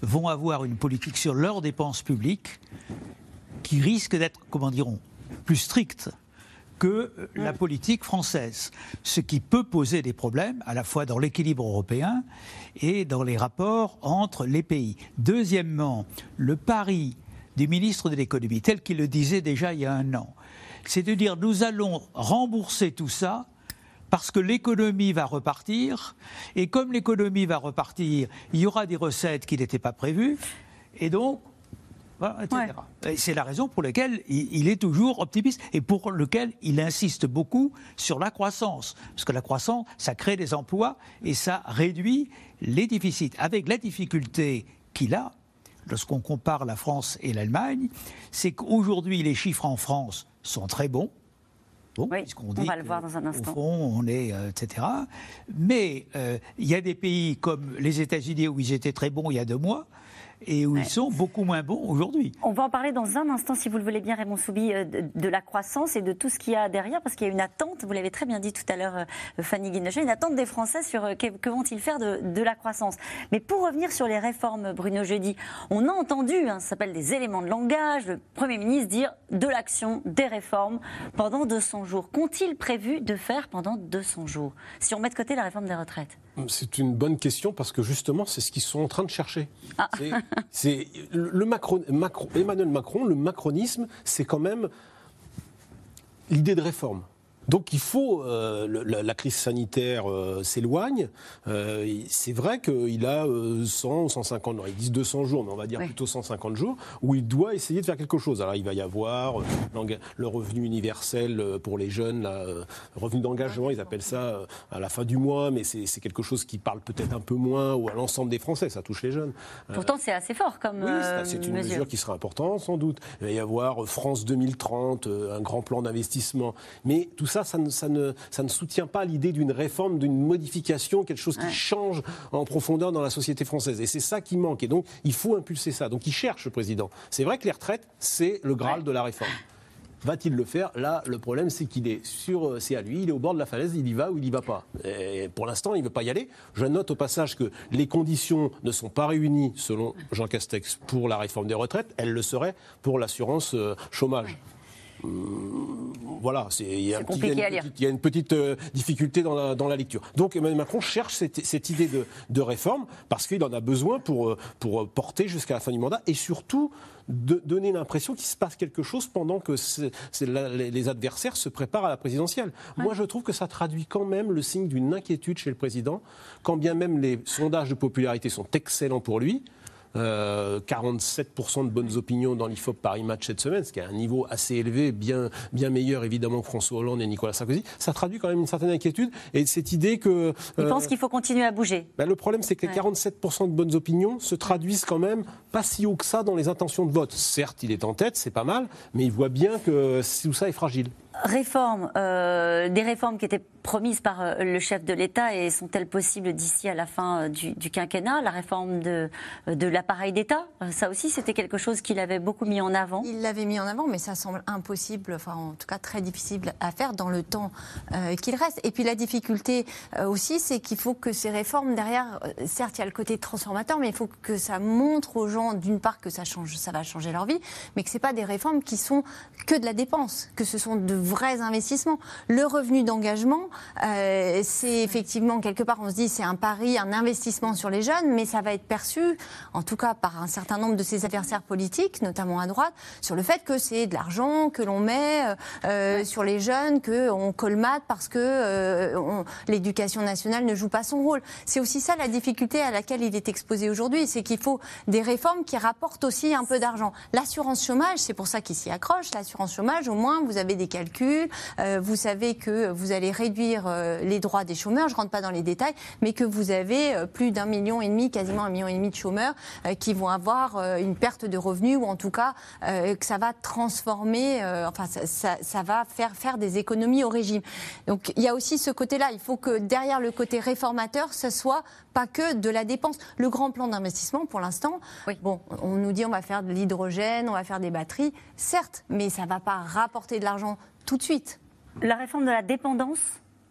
vont avoir une politique sur leurs dépenses publiques qui risque d'être, comment dirons, plus stricte que euh, la politique française, ce qui peut poser des problèmes à la fois dans l'équilibre européen et dans les rapports entre les pays. Deuxièmement, le pari du ministre de l'économie, tel qu'il le disait déjà il y a un an, c'est de dire nous allons rembourser tout ça parce que l'économie va repartir, et comme l'économie va repartir, il y aura des recettes qui n'étaient pas prévues, et donc, etc. C'est la raison pour laquelle il est toujours optimiste et pour lequel il insiste beaucoup sur la croissance. Parce que la croissance, ça crée des emplois et ça réduit les déficits. Avec la difficulté qu'il a, lorsqu'on compare la France et l'Allemagne, c'est qu'aujourd'hui, les chiffres en France sont très bons.
Bon, oui, on va le voir dans un instant.
Au fond, on est, euh, etc. Mais euh, il y a des pays comme les États-Unis où ils étaient très bons il y a deux mois, et où ils sont beaucoup moins bons aujourd'hui.
On va en parler dans un instant, si vous le voulez bien, Raymond Soubi, euh, de, de la croissance et de tout ce qu'il y a derrière, parce qu'il y a une attente, vous l'avez très bien dit tout à l'heure, euh, Fanny Guinochet, une attente des Français sur euh, que, que vont-ils faire de, de la croissance. Mais pour revenir sur les réformes, Bruno Jeudi, on a entendu, hein, ça s'appelle des éléments de langage, le Premier ministre dire de l'action, des réformes pendant 200 jours. Qu'ont-ils prévu de faire pendant 200 jours? Si on met de côté la réforme des retraites
C'est une bonne question parce que justement, c'est ce qu'ils sont en train de chercher.
Ah.
C'est- le Macron, Macron- Emmanuel Macron, le macronisme, c'est quand même l'idée de réforme. Donc il faut, euh, la, la crise sanitaire euh, s'éloigne. Euh, c'est vrai qu'il a euh, 100 ou 150, non, ils disent 200 jours, mais on va dire plutôt 150 jours, où il doit essayer de faire quelque chose. Alors il va y avoir le revenu universel pour les jeunes, là, revenu d'engagement, ils appellent ça à la fin du mois, mais c'est quelque chose qui parle peut-être un peu moins ou à l'ensemble des Français, ça touche les jeunes.
Pourtant, c'est assez fort comme
oui, c'est- une
mesure.
mesure qui sera importante, sans doute. Il va y avoir France 2030, euh, un grand plan d'investissement. Mais tout ça, ça ne, ça ne, ça ne soutient pas l'idée d'une réforme, d'une modification, quelque chose qui change en profondeur dans la société française. Et c'est ça qui manque. Et donc, il faut impulser ça. Donc, il cherche le président. C'est vrai que les retraites, c'est le Graal de la réforme. Va-t-il le faire? Là, le problème, c'est qu'il est sur, euh, c'est à lui, il est au bord de la falaise, il y va ou il y va pas. Et pour l'instant, il ne veut pas y aller. Je note au passage que les conditions ne sont pas réunies, selon Jean Castex, pour la réforme des retraites. Elles le seraient pour l'assurance euh, chômage. Hum, voilà, c'est- il y a, y une petite- euh, difficulté dans la, dans la lecture. Donc Emmanuel Macron cherche cette, cette idée de, de réforme parce qu'il en a besoin pour, euh, pour euh, porter jusqu'à la fin du mandat et surtout de donner l'impression qu'il se passe quelque chose pendant que la- les adversaires se préparent à la présidentielle. Moi, je trouve que ça traduit quand même le signe d'une inquiétude chez le président, quand bien même les sondages de popularité sont excellents pour lui. Euh, 47% de bonnes opinions dans l'IFOP Paris Match cette semaine, ce qui est un niveau assez élevé, bien, bien meilleur évidemment que François Hollande et Nicolas Sarkozy. Ça traduit quand même une certaine inquiétude et cette idée que.
Il
euh,
pense qu'il faut continuer à bouger.
ben, le problème, c'est que les
Ouais.
47% de bonnes opinions se traduisent quand même pas si haut que ça dans les intentions de vote. Certes, il est en tête, c'est pas mal, mais il voit bien que tout ça est fragile.
Réformes, euh, des réformes qui étaient promises par euh, le chef de l'État et sont-elles possibles d'ici à la fin euh, du, quinquennat? La réforme de, de l'appareil d'État, euh, ça aussi c'était quelque chose qu'il avait beaucoup mis en avant?
Il l'avait mis en avant, mais ça semble impossible, enfin en tout cas très difficile à faire dans le temps euh, qu'il reste. Et puis la difficulté euh, aussi, c'est qu'il faut que ces réformes derrière, euh, certes il y a le côté transformateur, mais il faut que ça montre aux gens d'une part que ça change, ça va changer leur vie, mais que c'est pas des réformes qui sont que de la dépense, que ce sont de vrais investissements. Le revenu d'engagement, euh, c'est effectivement quelque part, on se dit c'est un pari, un investissement sur les jeunes, mais ça va être perçu, en tout cas par un certain nombre de ses adversaires politiques, notamment à droite, sur le fait que c'est de l'argent que l'on met euh, euh, sur les jeunes, qu'on colmate parce que euh, on- l'éducation nationale ne joue pas son rôle. C'est aussi ça la difficulté à laquelle il est exposé aujourd'hui, c'est qu'il faut des réformes qui rapportent aussi un peu d'argent. L'assurance chômage, c'est pour ça qu'il s'y accroche. L'assurance chômage, au moins, vous avez des calculs, euh, vous savez que vous allez réduire euh, les droits des chômeurs. Je rentre pas dans les détails, mais que vous avez euh, plus d'un million et demi, quasiment un million et demi de chômeurs qui vont avoir une perte de revenus ou en tout cas que ça va transformer, enfin ça, ça- ça va faire faire des économies au régime. Donc il y a aussi ce côté-là. Il faut que derrière le côté réformateur, ce soit pas que de la dépense. Le grand plan d'investissement, pour l'instant, bon, on nous dit on va faire de l'hydrogène, on va faire des batteries, certes, mais ça va pas rapporter de l'argent tout de suite.
La réforme de la dépendance,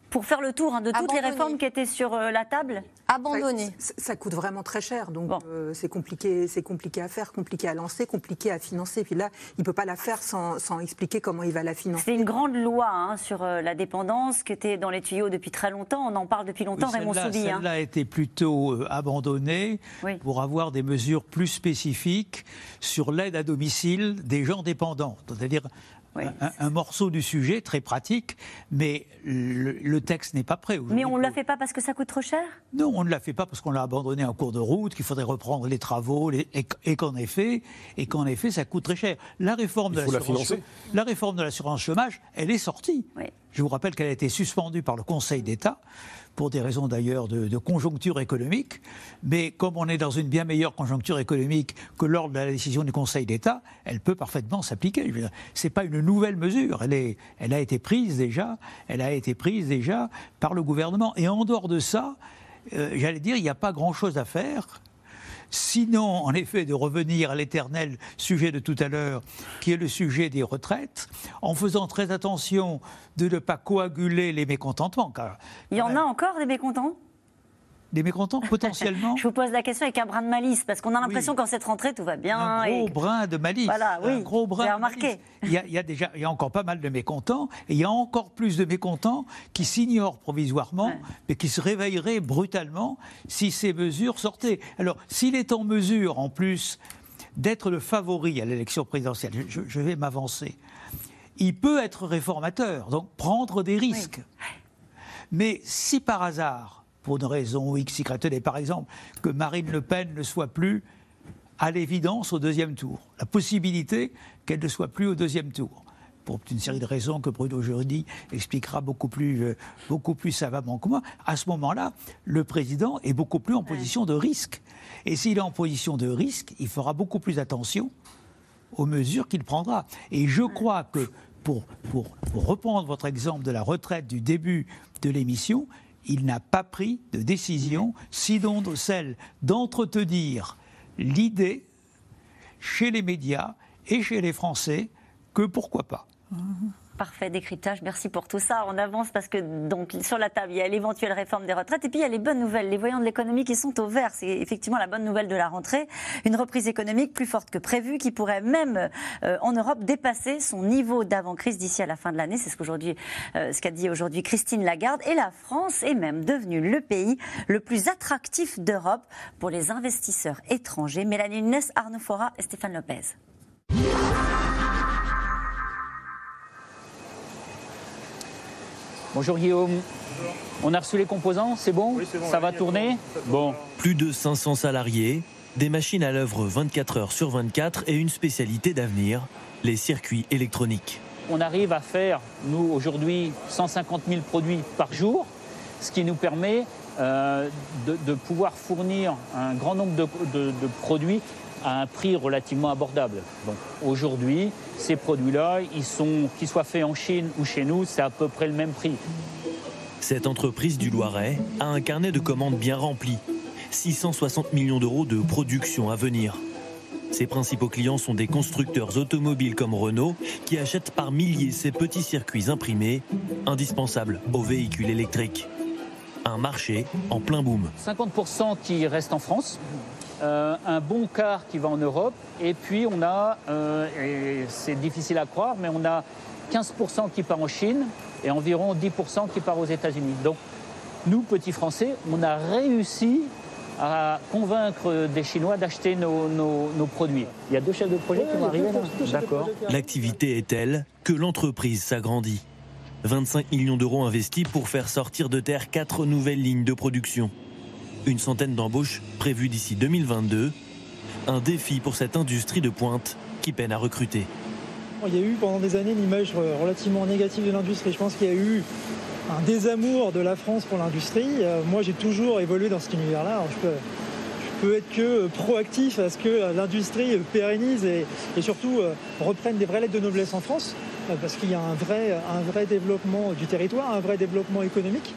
pour faire le tour hein, de toutes les
Abandonner.
réformes qui étaient sur euh, la table
Abandonné.
Ça, ça coûte vraiment très cher, donc euh, c'est compliqué, c'est compliqué à faire, compliqué à lancer, compliqué à financer. Puis là, il peut pas la faire sans, sans expliquer comment il va la financer.
C'est une grande loi hein, sur euh, la dépendance qui était dans les tuyaux depuis très longtemps. On en parle depuis longtemps,
Oui,
Raymond
celle-là-
Soubi. hein.
Celle-là a été plutôt euh, abandonnée pour avoir des mesures plus spécifiques sur l'aide à domicile des gens dépendants. C'est-à-dire un, un morceau du sujet très pratique, mais le, le texte n'est pas prêt. aujourd'hui.
Mais on ne la fait pas parce que ça coûte trop cher?
Non, on ne l'a fait pas parce qu'on l'a abandonné en cours de route, qu'il faudrait reprendre les travaux, les- et, et qu'en effet, et qu'en effet, ça coûte très cher. La réforme
Il
de l'assurance la réforme de l'assurance chômage, elle est sortie. Je vous rappelle qu'elle a été suspendue par le Conseil d'État pour des raisons d'ailleurs de, conjoncture économique. Mais comme on est dans une bien meilleure conjoncture économique que lors de la décision du Conseil d'État, elle peut parfaitement s'appliquer. Ce n'est pas une nouvelle mesure. Elle, est, elle a été prise déjà. Elle a été prise déjà par le gouvernement. Et en dehors de ça, euh, j'allais dire, il n'y a pas grand-chose à faire. Sinon, en effet, de revenir à l'éternel sujet de tout à l'heure, qui est le sujet des retraites, en faisant très attention de ne pas coaguler les mécontentements. Car,
Il y en a encore des mécontents?
Des mécontents potentiellement. [laughs]
Je vous pose la question avec un brin de malice, parce qu'on a l'impression
Oui.
qu'en cette rentrée, tout va bien.
un gros
et-
brin de malice.
Voilà,
un
oui,
gros brin de
remarqué.
Il y, a, il y a déjà, il y a encore pas mal de mécontents, et il y a encore plus de mécontents qui s'ignorent provisoirement,
Ouais.
mais qui se réveilleraient brutalement si ces mesures sortaient. Alors, s'il est en mesure, en plus, d'être le favori à l'élection présidentielle, je, je vais m'avancer. Il peut être réformateur, donc prendre des risques. Mais si par hasard, pour une raison X, Y, tenez, par exemple, que Marine Le Pen ne soit plus à l'évidence au deuxième tour, la possibilité qu'elle ne soit plus au deuxième tour, pour une série de raisons que Bruno Jeudi expliquera beaucoup plus, euh, beaucoup plus savamment que moi, à ce moment-là, le président est beaucoup plus en position de risque. Et s'il est en position de risque, il fera beaucoup plus attention aux mesures qu'il prendra. Et je crois que, pour, pour, pour reprendre votre exemple de la retraite du début de l'émission, il n'a pas pris de décision, sinon celle d'entretenir l'idée chez les médias et chez les Français que pourquoi pas.
Parfait décryptage, merci pour tout ça. On avance parce que donc sur la table, il y a l'éventuelle réforme des retraites et puis il y a les bonnes nouvelles, les voyants de l'économie qui sont au vert. C'est effectivement la bonne nouvelle de la rentrée, une reprise économique plus forte que prévue qui pourrait même euh, en Europe dépasser son niveau d'avant-crise d'ici à la fin de l'année. C'est euh, ce qu'a dit aujourd'hui Christine Lagarde. Et la France est même devenue le pays le plus attractif d'Europe pour les investisseurs étrangers. Mélanie Nunes, Arnaud Fora et Stéphane Lopez.
Bonjour Guillaume. On a reçu les composants, c'est bon, Ça va tourner Bon.
Plus de 500 salariés, des machines à l'œuvre 24 heures sur 24 et une spécialité d'avenir, les circuits électroniques.
On arrive à faire, nous, aujourd'hui, 150 000 produits par jour, ce qui nous permet euh, de, de pouvoir fournir un grand nombre de, de- de produits à un prix relativement abordable. Donc aujourd'hui, ces produits-là, ils sont, qu'ils soient faits en Chine ou chez nous, c'est à peu près le même prix.
Cette entreprise du Loiret a un carnet de commandes bien rempli. 660 millions d'euros de production à venir. Ses principaux clients sont des constructeurs automobiles comme Renault qui achètent par milliers ces petits circuits imprimés, indispensables aux véhicules électriques. Un marché en plein boom.
50% qui restent en France, euh, un bon quart qui va en Europe, et puis on a, euh, et c'est difficile à croire, mais on a 15% qui part en Chine et environ 10% qui part aux États-Unis. Donc nous, petits Français, on a réussi à convaincre des Chinois d'acheter nos, nos- nos produits. Il y a deux chefs de projet qui vont arriver là D'accord.
L'activité est telle que l'entreprise s'agrandit. 25 millions d'euros investis pour faire sortir de terre quatre nouvelles lignes de production. Une centaine d'embauches prévues d'ici 2022. Un défi pour cette industrie de pointe qui peine à recruter.
Il y a eu pendant des années une image euh, relativement négative de l'industrie. Je pense qu'il y a eu un désamour de la France pour l'industrie. Euh, Moi, j'ai toujours évolué dans cet univers-là. Je peux, peux être que euh, proactif à ce que l'industrie pérennise et, surtout reprenne des vraies lettres de noblesse en France, parce qu'il y a un vrai développement du territoire, un vrai développement économique.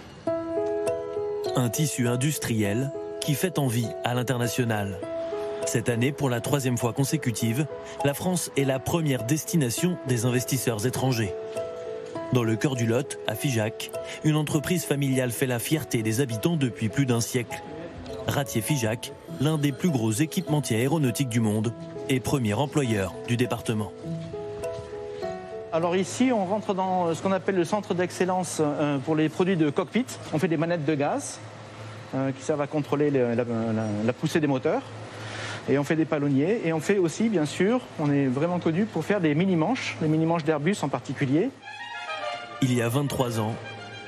Un tissu industriel qui fait envie à l'international. Cette année, pour la troisième fois consécutive, la France est la première destination des investisseurs étrangers. Dans le cœur du Lot, à Figeac, une entreprise familiale fait la fierté des habitants depuis plus d'un siècle. Ratier Figeac, l'un des plus gros équipementiers aéronautiques du monde et premier employeur du département.
Alors ici, on rentre dans ce qu'on appelle le centre d'excellence euh, pour les produits de cockpit. On fait des manettes de gaz euh, qui servent à contrôler le- la, la- la poussée des moteurs. Et on fait des palonniers. Et on fait aussi, bien sûr, on est vraiment connu pour faire des mini-manches, les mini-manches d'Airbus en particulier.
Il y a 23 ans,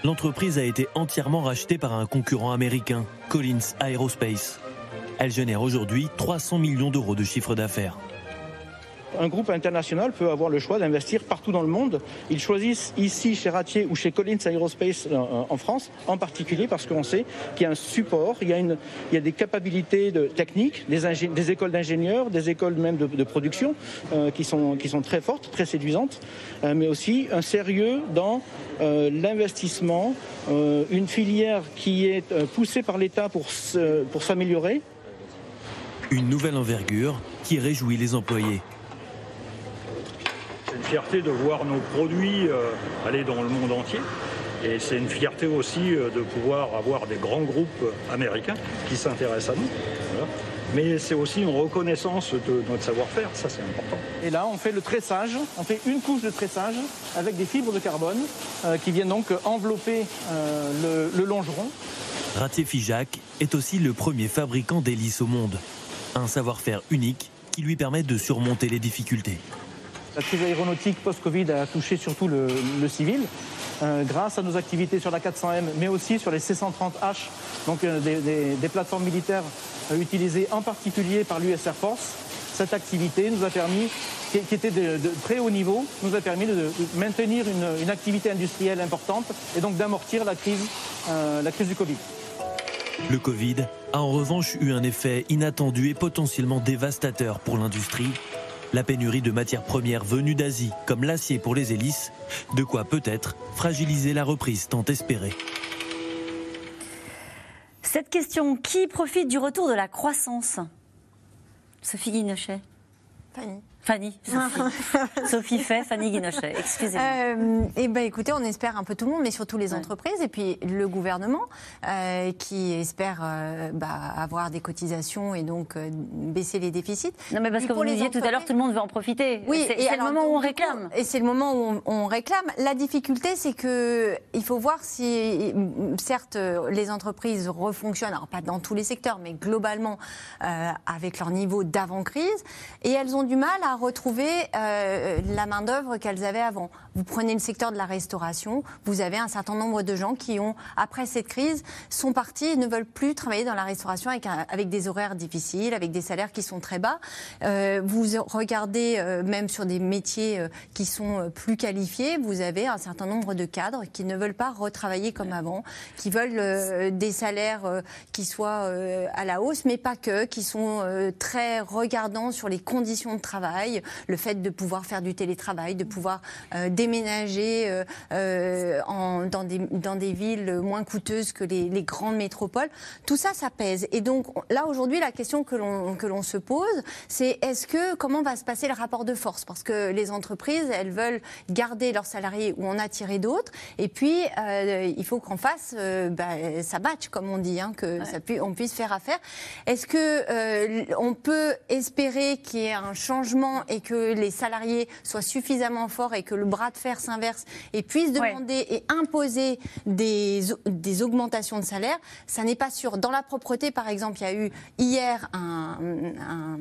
l'entreprise a été entièrement rachetée par un concurrent américain, Collins Aerospace. Elle génère aujourd'hui 300 millions d'euros de chiffre d'affaires.
Un groupe international peut avoir le choix d'investir partout dans le monde. Ils choisissent ici chez Ratier ou chez Collins Aerospace euh, en France, en particulier parce qu'on sait qu'il y a un support, il y a, des capacités techniques, des, écoles d'ingénieurs, des écoles même de, production euh, qui, sont, très fortes, très séduisantes, euh, mais aussi un sérieux dans euh, l'investissement, euh, une filière qui est euh, poussée par l'État pour s'améliorer.
Une nouvelle envergure qui réjouit les employés.
C'est une fierté de voir nos produits euh, aller dans le monde entier. Et c'est une fierté aussi euh, de pouvoir avoir des grands groupes américains qui s'intéressent à nous. Voilà. Mais c'est aussi une reconnaissance de notre savoir-faire, ça c'est important.
Et là, on fait le tressage, on fait une couche de tressage avec des fibres de carbone euh, qui viennent donc envelopper euh, le, le longeron.
Ratier Figeac est aussi le premier fabricant d'hélices au monde. Un savoir-faire unique qui lui permet de surmonter les difficultés.
La crise aéronautique post-Covid a touché surtout le, civil. Euh, grâce à nos activités sur la 400M, mais aussi sur les C-130H, donc euh, des, plateformes militaires euh, utilisées en particulier par l'US Air Force. Cette activité nous a permis, qui, était de, très haut niveau, nous a permis de, maintenir une, une, activité industrielle importante et donc d'amortir la crise, la crise du Covid.
Le Covid a en revanche eu un effet inattendu et potentiellement dévastateur pour l'industrie la pénurie de matières premières venues d'Asie, comme l'acier pour les hélices, de quoi peut-être fragiliser la reprise tant espérée.
Cette question, qui profite du retour de la croissance? Sophie Guinochet
Fanny.
Fanny, Sophie, [laughs] Sophie fait, Fanny Guinochet, excusez-moi.
Euh, eh ben, écoutez, on espère un peu tout le monde, mais surtout les ouais. entreprises, et puis le gouvernement euh, qui espère euh, bah, avoir des cotisations et donc euh, baisser les déficits.
Non, mais parce que vous le disiez tout à l'heure, tout le monde veut en profiter.
Oui,
c'est le moment où on réclame.
Et c'est le moment où on, on, réclame. La difficulté, c'est que il faut voir si, certes, les entreprises refonctionnent, alors pas dans tous les secteurs, mais globalement avec leur niveau d'avant-crise, et elles ont du mal à retrouver euh, la main-d'œuvre qu'elles avaient avant. Vous prenez le secteur de la restauration, vous avez un certain nombre de gens qui ont, après cette crise, sont partis et ne veulent plus travailler dans la restauration avec, un, avec des horaires difficiles, avec des salaires qui sont très bas. Euh, vous regardez euh, même sur des métiers euh, qui sont plus qualifiés, vous avez un certain nombre de cadres qui ne veulent pas retravailler comme avant, qui veulent des salaires qui soient à la hausse, mais pas que, qui sont très regardants sur les conditions de travail, le fait de pouvoir faire du télétravail, de pouvoir euh, déménager euh, euh, en, dans, des, dans des villes moins coûteuses que les, les, grandes métropoles. Tout ça, ça pèse. Et donc là, aujourd'hui, la question que l'on, que l'on se pose, c'est est-ce que, comment va se passer le rapport de force? Parce que les entreprises, elles veulent garder leurs salariés ou en attirer d'autres. Et puis, euh, il faut qu'en face, euh, bah, ça match, comme on dit, hein, que ouais. ça pu, on puisse faire affaire. Est-ce que euh, on peut espérer qu'il y ait un changement et que les salariés soient suffisamment forts et que le bras de fer s'inverse et puissent demander ouais. et imposer des, des augmentations de salaire, ça n'est pas sûr. Dans la propreté, par exemple, il y a eu hier un, un,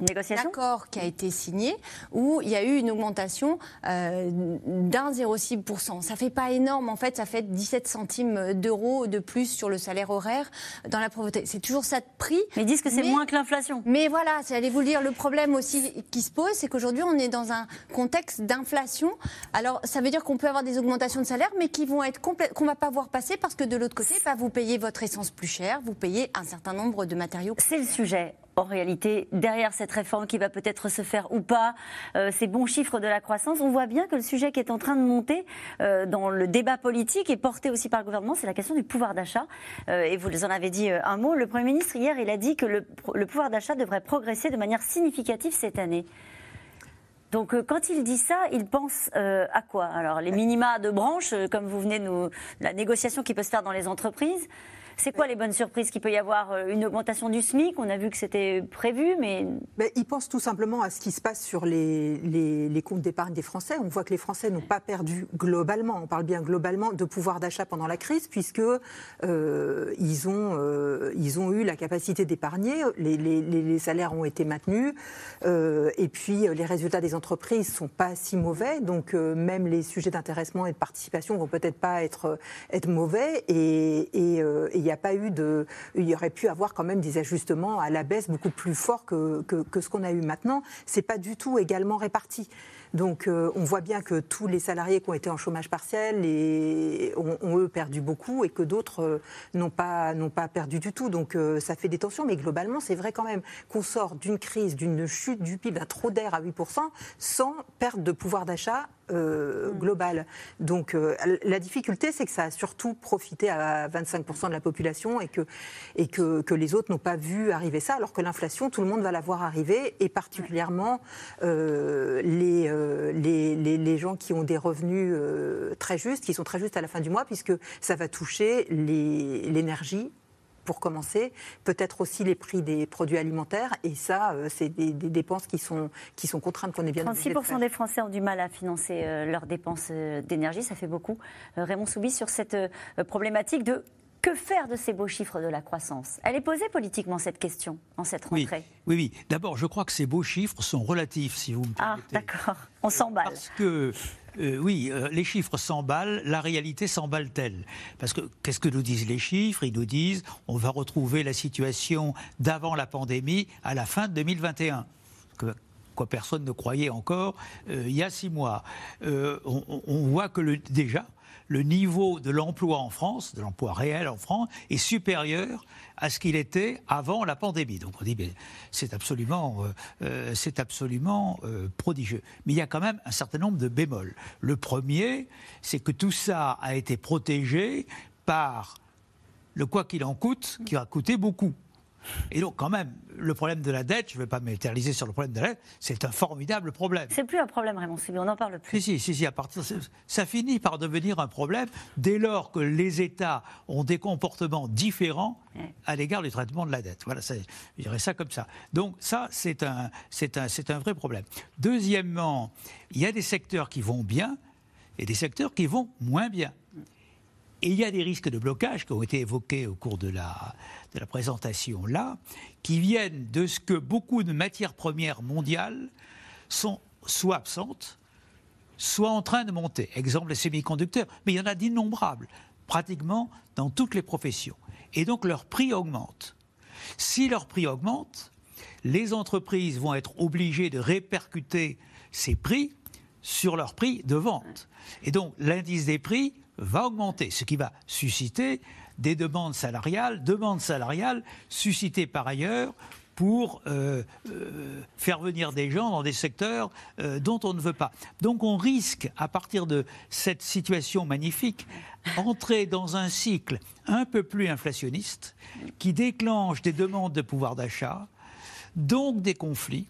Négociation
accord qui a été signé où il y a eu une augmentation euh, d'un 0,6%. Ça fait pas énorme, en fait, ça fait 17 centimes d'euros de plus sur le salaire horaire dans la propreté. C'est toujours ça de prix.
Mais ils disent que c'est moins que l'inflation.
Mais voilà, allez vous le dire, le problème aussi qui se pose, c'est qu'aujourd'hui, on est dans un contexte d'inflation. Alors, ça veut dire qu'on peut avoir des augmentations de salaire, mais qui vont être qu'on va pas voir passer parce que de l'autre côté, bah, vous payez votre essence plus cher, vous payez un certain nombre de matériaux.
C'est le sujet en réalité, derrière cette réforme qui va peut-être se faire ou pas, euh, ces bons chiffres de la croissance, on voit bien que le sujet qui est en train de monter euh, dans le débat politique et porté aussi par le gouvernement, c'est la question du pouvoir d'achat. Euh, et vous en avez dit un mot. Le Premier ministre, hier, il a dit que le pouvoir d'achat devrait progresser de manière significative cette année. Donc euh, quand il dit ça, il pense euh, à quoi? Alors les minima de branche, euh, comme vous venez nous, la négociation qui peut se faire dans les entreprises. C'est quoi les bonnes surprises qu'il peut y avoir Une augmentation du SMIC, on a vu que c'était prévu, mais...
mais... Il pense tout simplement à ce qui se passe sur les, les, comptes d'épargne des Français. On voit que les Français n'ont pas perdu globalement, on parle bien globalement, de pouvoir d'achat pendant la crise, puisque euh, ils, ont, euh, ils ont eu la capacité d'épargner, les, les, salaires ont été maintenus, euh, et puis les résultats des entreprises ne sont pas si mauvais, donc même les sujets d'intéressement et de participation vont peut-être pas être, être mauvais, et, n'y a pas eu de. Il y aurait pu avoir quand même des ajustements à la baisse beaucoup plus forts que, que, ce qu'on a eu maintenant. C'est pas du tout également réparti. Donc on voit bien que tous les salariés qui ont été en chômage partiel et ont, eux perdu beaucoup et que d'autres n'ont pas, pas perdu du tout. Donc ça fait des tensions, mais globalement c'est vrai quand même qu'on sort d'une crise, d'une chute du PIB, d'un trop d'air à 8% sans perte de pouvoir d'achat euh, global. Donc euh, la difficulté, c'est que ça a surtout profité à 25% de la population et que, et que, que les autres n'ont pas vu arriver ça, alors que l'inflation, tout le monde va la voir arriver, et particulièrement euh, les, les, les, les, gens qui ont des revenus très justes, qui sont très justes à la fin du mois, puisque ça va toucher l'énergie, pour commencer, peut-être aussi les prix des produits alimentaires, et ça, euh, c'est des, dépenses qui sont, qui sont contraintes qu'on est bien
36% des Français ont du mal à financer euh, leurs dépenses euh, d'énergie, ça fait beaucoup. Raymond Soubi, sur cette problématique de que faire de ces beaux chiffres de la croissance? Elle est posée politiquement cette question en cette rentrée.
Oui, oui. D'abord, je crois que ces beaux chiffres sont relatifs, si vous me
ah, permettez. Ah, d'accord. On s'emballe.
Parce que euh, oui, euh, les chiffres s'emballent, la réalité s'emballe-t-elle? Parce que qu'est-ce que nous disent les chiffres? Ils nous disent on va retrouver la situation d'avant la pandémie à la fin de 2021. Que, quoi personne ne croyait encore euh, il y a six mois. On, voit que déjà, le niveau de l'emploi en France, de l'emploi réel en France, est supérieur à ce qu'il était avant la pandémie. Donc on dit, c'est absolument, euh, euh, c'est absolument euh, prodigieux. Mais il y a quand même un certain nombre de bémols. Le premier, c'est que tout ça a été protégé par le quoi qu'il en coûte, qui a coûté beaucoup. Et donc, quand même, le problème de la dette, je ne vais pas m'éterniser sur le problème de la dette, c'est un formidable problème.
C'est plus un problème, Raymond on n'en parle plus.
Si, si, si, à partir, ça finit par devenir un problème dès lors que les États ont des comportements différents à l'égard du traitement de la dette. Voilà, je dirais ça comme ça. Donc, ça, c'est un, c'est un, c'est un vrai problème. Deuxièmement, il y a des secteurs qui vont bien et des secteurs qui vont moins bien. Et il y a des risques de blocage qui ont été évoqués au cours de la, présentation là, qui viennent de ce que beaucoup de matières premières mondiales sont soit absentes, soit en train de monter. Exemple, les semi-conducteurs. Mais il y en a d'innombrables, pratiquement dans toutes les professions. Et donc leur prix augmente. Si leur prix augmente, les entreprises vont être obligées de répercuter ces prix sur leur prix de vente. Et donc l'indice des prix va augmenter, ce qui va susciter des demandes salariales, demandes salariales suscitées par ailleurs pour euh, euh, faire venir des gens dans des secteurs euh, dont on ne veut pas. Donc on risque, à partir de cette situation magnifique, entrer dans un cycle un peu plus inflationniste qui déclenche des demandes de pouvoir d'achat, donc des conflits.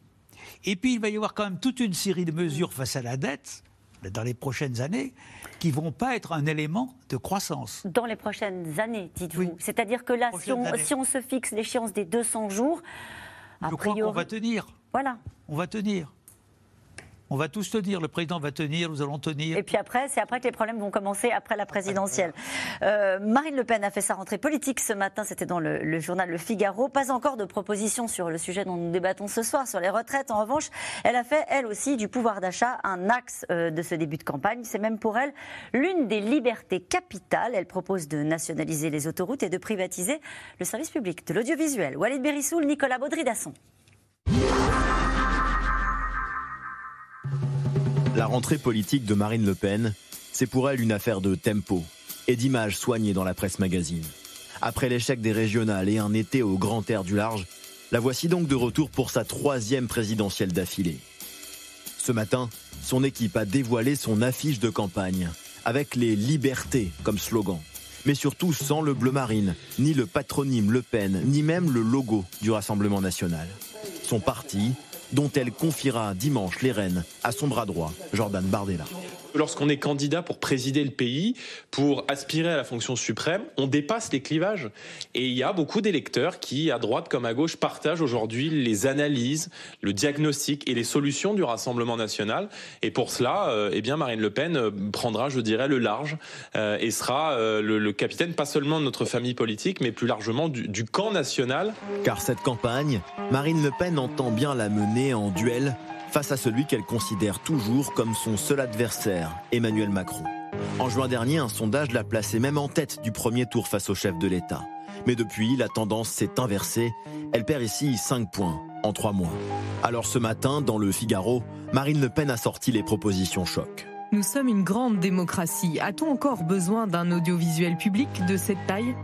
Et puis il va y avoir quand même toute une série de mesures face à la dette dans les prochaines années qui vont pas être un élément de croissance.
Dans les prochaines années, dites-vous. C'est-à-dire que là, si on, se fixe l'échéance des 200 jours,
a priori... crois qu'on va tenir.
Voilà.
On va tenir. On va tous tenir, le président va tenir, nous allons tenir.
Et puis après, c'est après que les problèmes vont commencer, après la présidentielle. Euh, Marine Le Pen a fait sa rentrée politique ce matin, c'était dans le, journal Le Figaro. Pas encore de proposition sur le sujet dont nous débattons ce soir, sur les retraites. En revanche, elle a fait, elle aussi, du pouvoir d'achat un axe euh, de ce début de campagne. C'est même pour elle l'une des libertés capitales. Elle propose de nationaliser les autoroutes et de privatiser le service public de l'audiovisuel. Walid Berissoul, Nicolas Baudry-Dasson.
La rentrée politique de Marine Le Pen, c'est pour elle une affaire de tempo et d'images soignées dans la presse magazine. Après l'échec des régionales et un été au grand air du large, la voici donc de retour pour sa troisième présidentielle d'affilée. Ce matin, son équipe a dévoilé son affiche de campagne, avec les libertés comme slogan, mais surtout sans le bleu marine, ni le patronyme Le Pen, ni même le logo du Rassemblement national. Son parti, dont elle confiera dimanche les rênes à son bras droit, Jordan Bardella.
Lorsqu'on est candidat pour présider le pays, pour aspirer à la fonction suprême, on dépasse les clivages. Et il y a beaucoup d'électeurs qui, à droite comme à gauche, partagent aujourd'hui les analyses, le diagnostic et les solutions du Rassemblement national. Et pour cela, euh, eh bien, Marine Le Pen euh, prendra, je dirais, le large euh, et sera le, capitaine pas seulement de notre famille politique, mais plus largement du, du camp national.
Car cette campagne, Marine Le Pen entend bien la mener en duel face à celui qu'elle considère toujours comme son seul adversaire, Emmanuel Macron. En juin dernier, un sondage l'a placée même en tête du premier tour face au chef de l'État. Mais depuis, la tendance s'est inversée. Elle perd ici 5 points. en trois mois. Alors ce matin, dans le Figaro, Marine Le Pen a sorti les propositions choc.
Nous sommes une grande démocratie. A-t-on encore besoin d'un audiovisuel public de cette taille?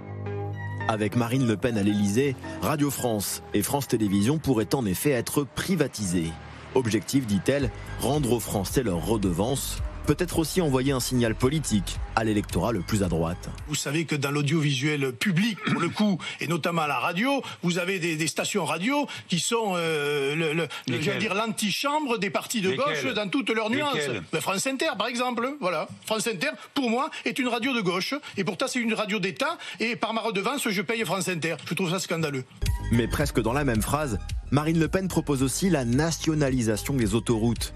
Avec Marine Le Pen à l'Elysée, Radio France et France Télévisions pourraient en effet être privatisées. Objectif, dit-elle, rendre aux Français leur redevance peut-être aussi envoyer un signal politique à l'électorat le plus à droite.
Vous savez que dans l'audiovisuel public, pour le coup, et notamment à la radio, vous avez des, stations radio qui sont, euh, le, dire, l'antichambre des partis de gauche dans toutes leurs nuances. Ben, France Inter, par exemple, voilà. France Inter, pour moi, est une radio de gauche, et pourtant c'est une radio d'État, et par ma redevance, je paye France Inter. Je trouve ça scandaleux.
Mais presque dans la même phrase, Marine Le Pen propose aussi la nationalisation des autoroutes.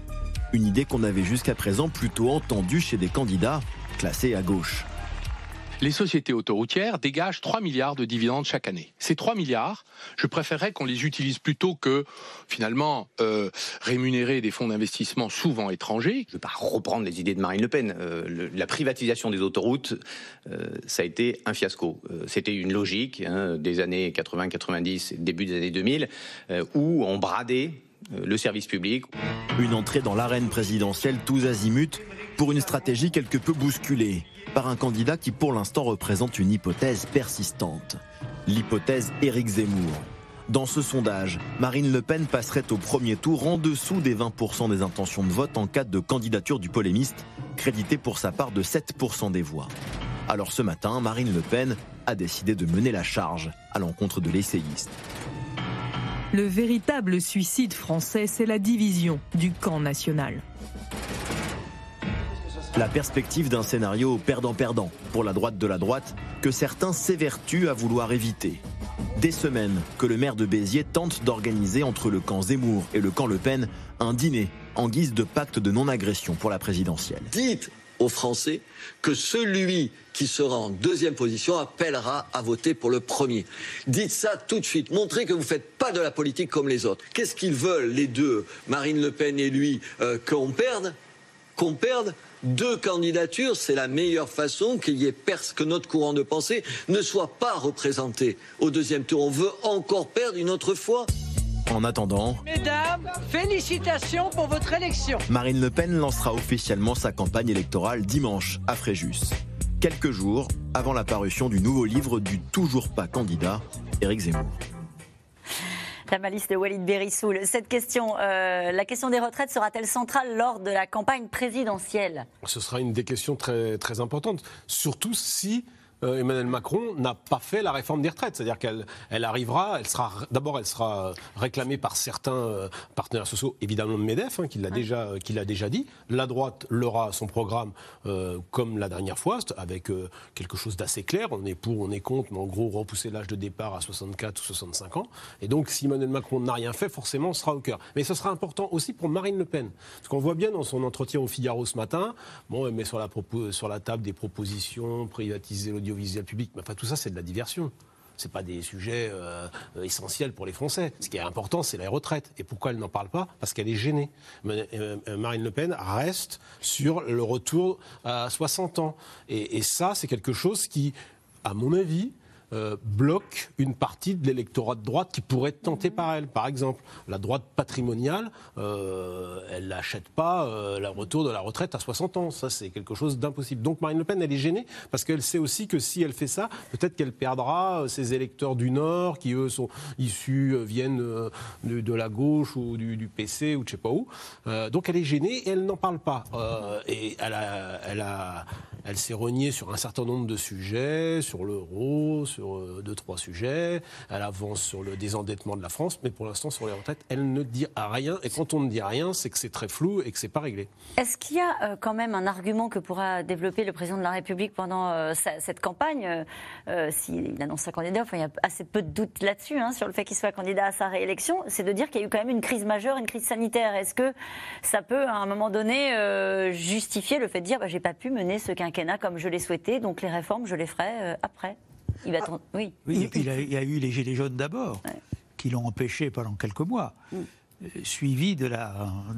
Une idée qu'on avait jusqu'à présent plutôt entendue chez des candidats classés à gauche.
Les sociétés autoroutières dégagent 3 milliards de dividendes chaque année. Ces 3 milliards, je préférerais qu'on les utilise plutôt que finalement euh, rémunérer des fonds d'investissement souvent étrangers.
Je ne vais pas reprendre les idées de Marine Le Pen. Euh, la privatisation des autoroutes, euh, ça a été un fiasco. C'était une logique hein, des années 80-90, début des années 2000, où on bradait le service public.
Une entrée dans l'arène présidentielle tous azimuts pour une stratégie quelque peu bousculée par un candidat qui pour l'instant représente une hypothèse persistante. L'hypothèse Éric Zemmour. Dans ce sondage, Marine Le Pen passerait au premier tour en dessous des 20% des intentions de vote en cas de candidature du polémiste, crédité pour sa part de 7% des voix. Alors ce matin, Marine Le Pen a décidé de mener la charge à l'encontre de l'essayiste.
Le véritable suicide français, c'est la division du camp national.
La perspective d'un scénario perdant-perdant pour la droite de la droite que certains s'évertuent à vouloir éviter. Des semaines que le maire de Béziers tente d'organiser entre le camp Zemmour et le camp Le Pen un dîner en guise de pacte de non-agression pour la présidentielle.
Dites aux Français que celui qui sera en deuxième position appellera à voter pour le premier. Dites ça tout de suite. Montrez que vous ne faites pas de la politique comme les autres. Qu'est-ce qu'ils veulent, les deux, Marine Le Pen et lui, euh, qu'on perde? Qu'on perde deux candidatures, c'est la meilleure façon qu'il y ait que notre courant de pensée ne soit pas représenté au deuxième tour. On veut encore perdre une autre fois.
En attendant,
Mesdames, félicitations pour votre élection.
Marine Le Pen lancera officiellement sa campagne électorale dimanche à Fréjus quelques jours avant la parution du nouveau livre du toujours pas candidat, Éric Zemmour.
La malice de Walid Berissoul. Cette question, euh, la question des retraites sera-t-elle centrale lors de la campagne présidentielle?
Ce sera une des questions très, très importantes, surtout si euh, Emmanuel Macron n'a pas fait la réforme des retraites. C'est-à-dire qu'elle elle arrivera, elle sera d'abord elle sera réclamée par certains euh, partenaires sociaux, évidemment de Medef, hein, qui l'a déjà, euh, qui l'a déjà dit. La droite l'aura son programme comme la dernière fois, avec quelque chose d'assez clair. On est pour, on est contre, mais en gros repousser l'âge de départ à 64 ou 65 ans. Et donc si Emmanuel Macron n'a rien fait, forcément, on sera au cœur. Mais ce sera important aussi pour Marine Le Pen, parce qu'on voit bien dans son entretien au Figaro ce matin, bon, elle met sur la, sur la table des propositions, privatiser l'audio audiovisuel public. Mais enfin, tout ça, c'est de la diversion. Ce pas des sujets euh, essentiels pour les Français. Ce qui est important, c'est la retraite. Et pourquoi elle n'en parle pas? Parce qu'elle est gênée. Euh, Marine Le Pen reste sur le retour à 60 ans. et ça, c'est quelque chose qui, à mon avis, euh, bloque une partie de l'électorat de droite qui pourrait être tenté par elle. Par exemple, la droite patrimoniale, euh, elle n'achète pas euh, le retour de la retraite à 60 ans. Ça, c'est quelque chose d'impossible. Donc Marine Le Pen, elle est gênée parce qu'elle sait aussi que si elle fait ça, peut-être qu'elle perdra ses électeurs du Nord qui, eux, sont issus, viennent de, la gauche ou du, PC ou de je sais pas où. donc elle est gênée et elle n'en parle pas. et elle elle a elle s'est reniée sur un certain nombre de sujets, sur l'euro, sur euh, deux, trois sujets. Elle avance sur le désendettement de la France, mais pour l'instant, sur les retraites, elle ne dit rien. Et quand on ne dit rien, c'est que c'est très flou et que c'est pas réglé.
Est-ce qu'il y a euh, quand même un argument que pourra développer le président de la République pendant euh, cette campagne S'il annonce sa candidature, enfin, il y a assez peu de doutes là-dessus, hein, sur le fait qu'il soit candidat à sa réélection, c'est de dire qu'il y a eu quand même une crise majeure, une crise sanitaire. Est-ce que ça peut, à un moment donné, justifier le fait de dire bah, j'ai pas pu mener ce quinquennat comme je l'ai souhaité, donc les réformes, je les ferai euh, après.
Il va ah. oui. oui. et puis il, y a eu les Gilets jaunes d'abord, qui l'ont empêché pendant quelques mois, mm. euh, suivi de la.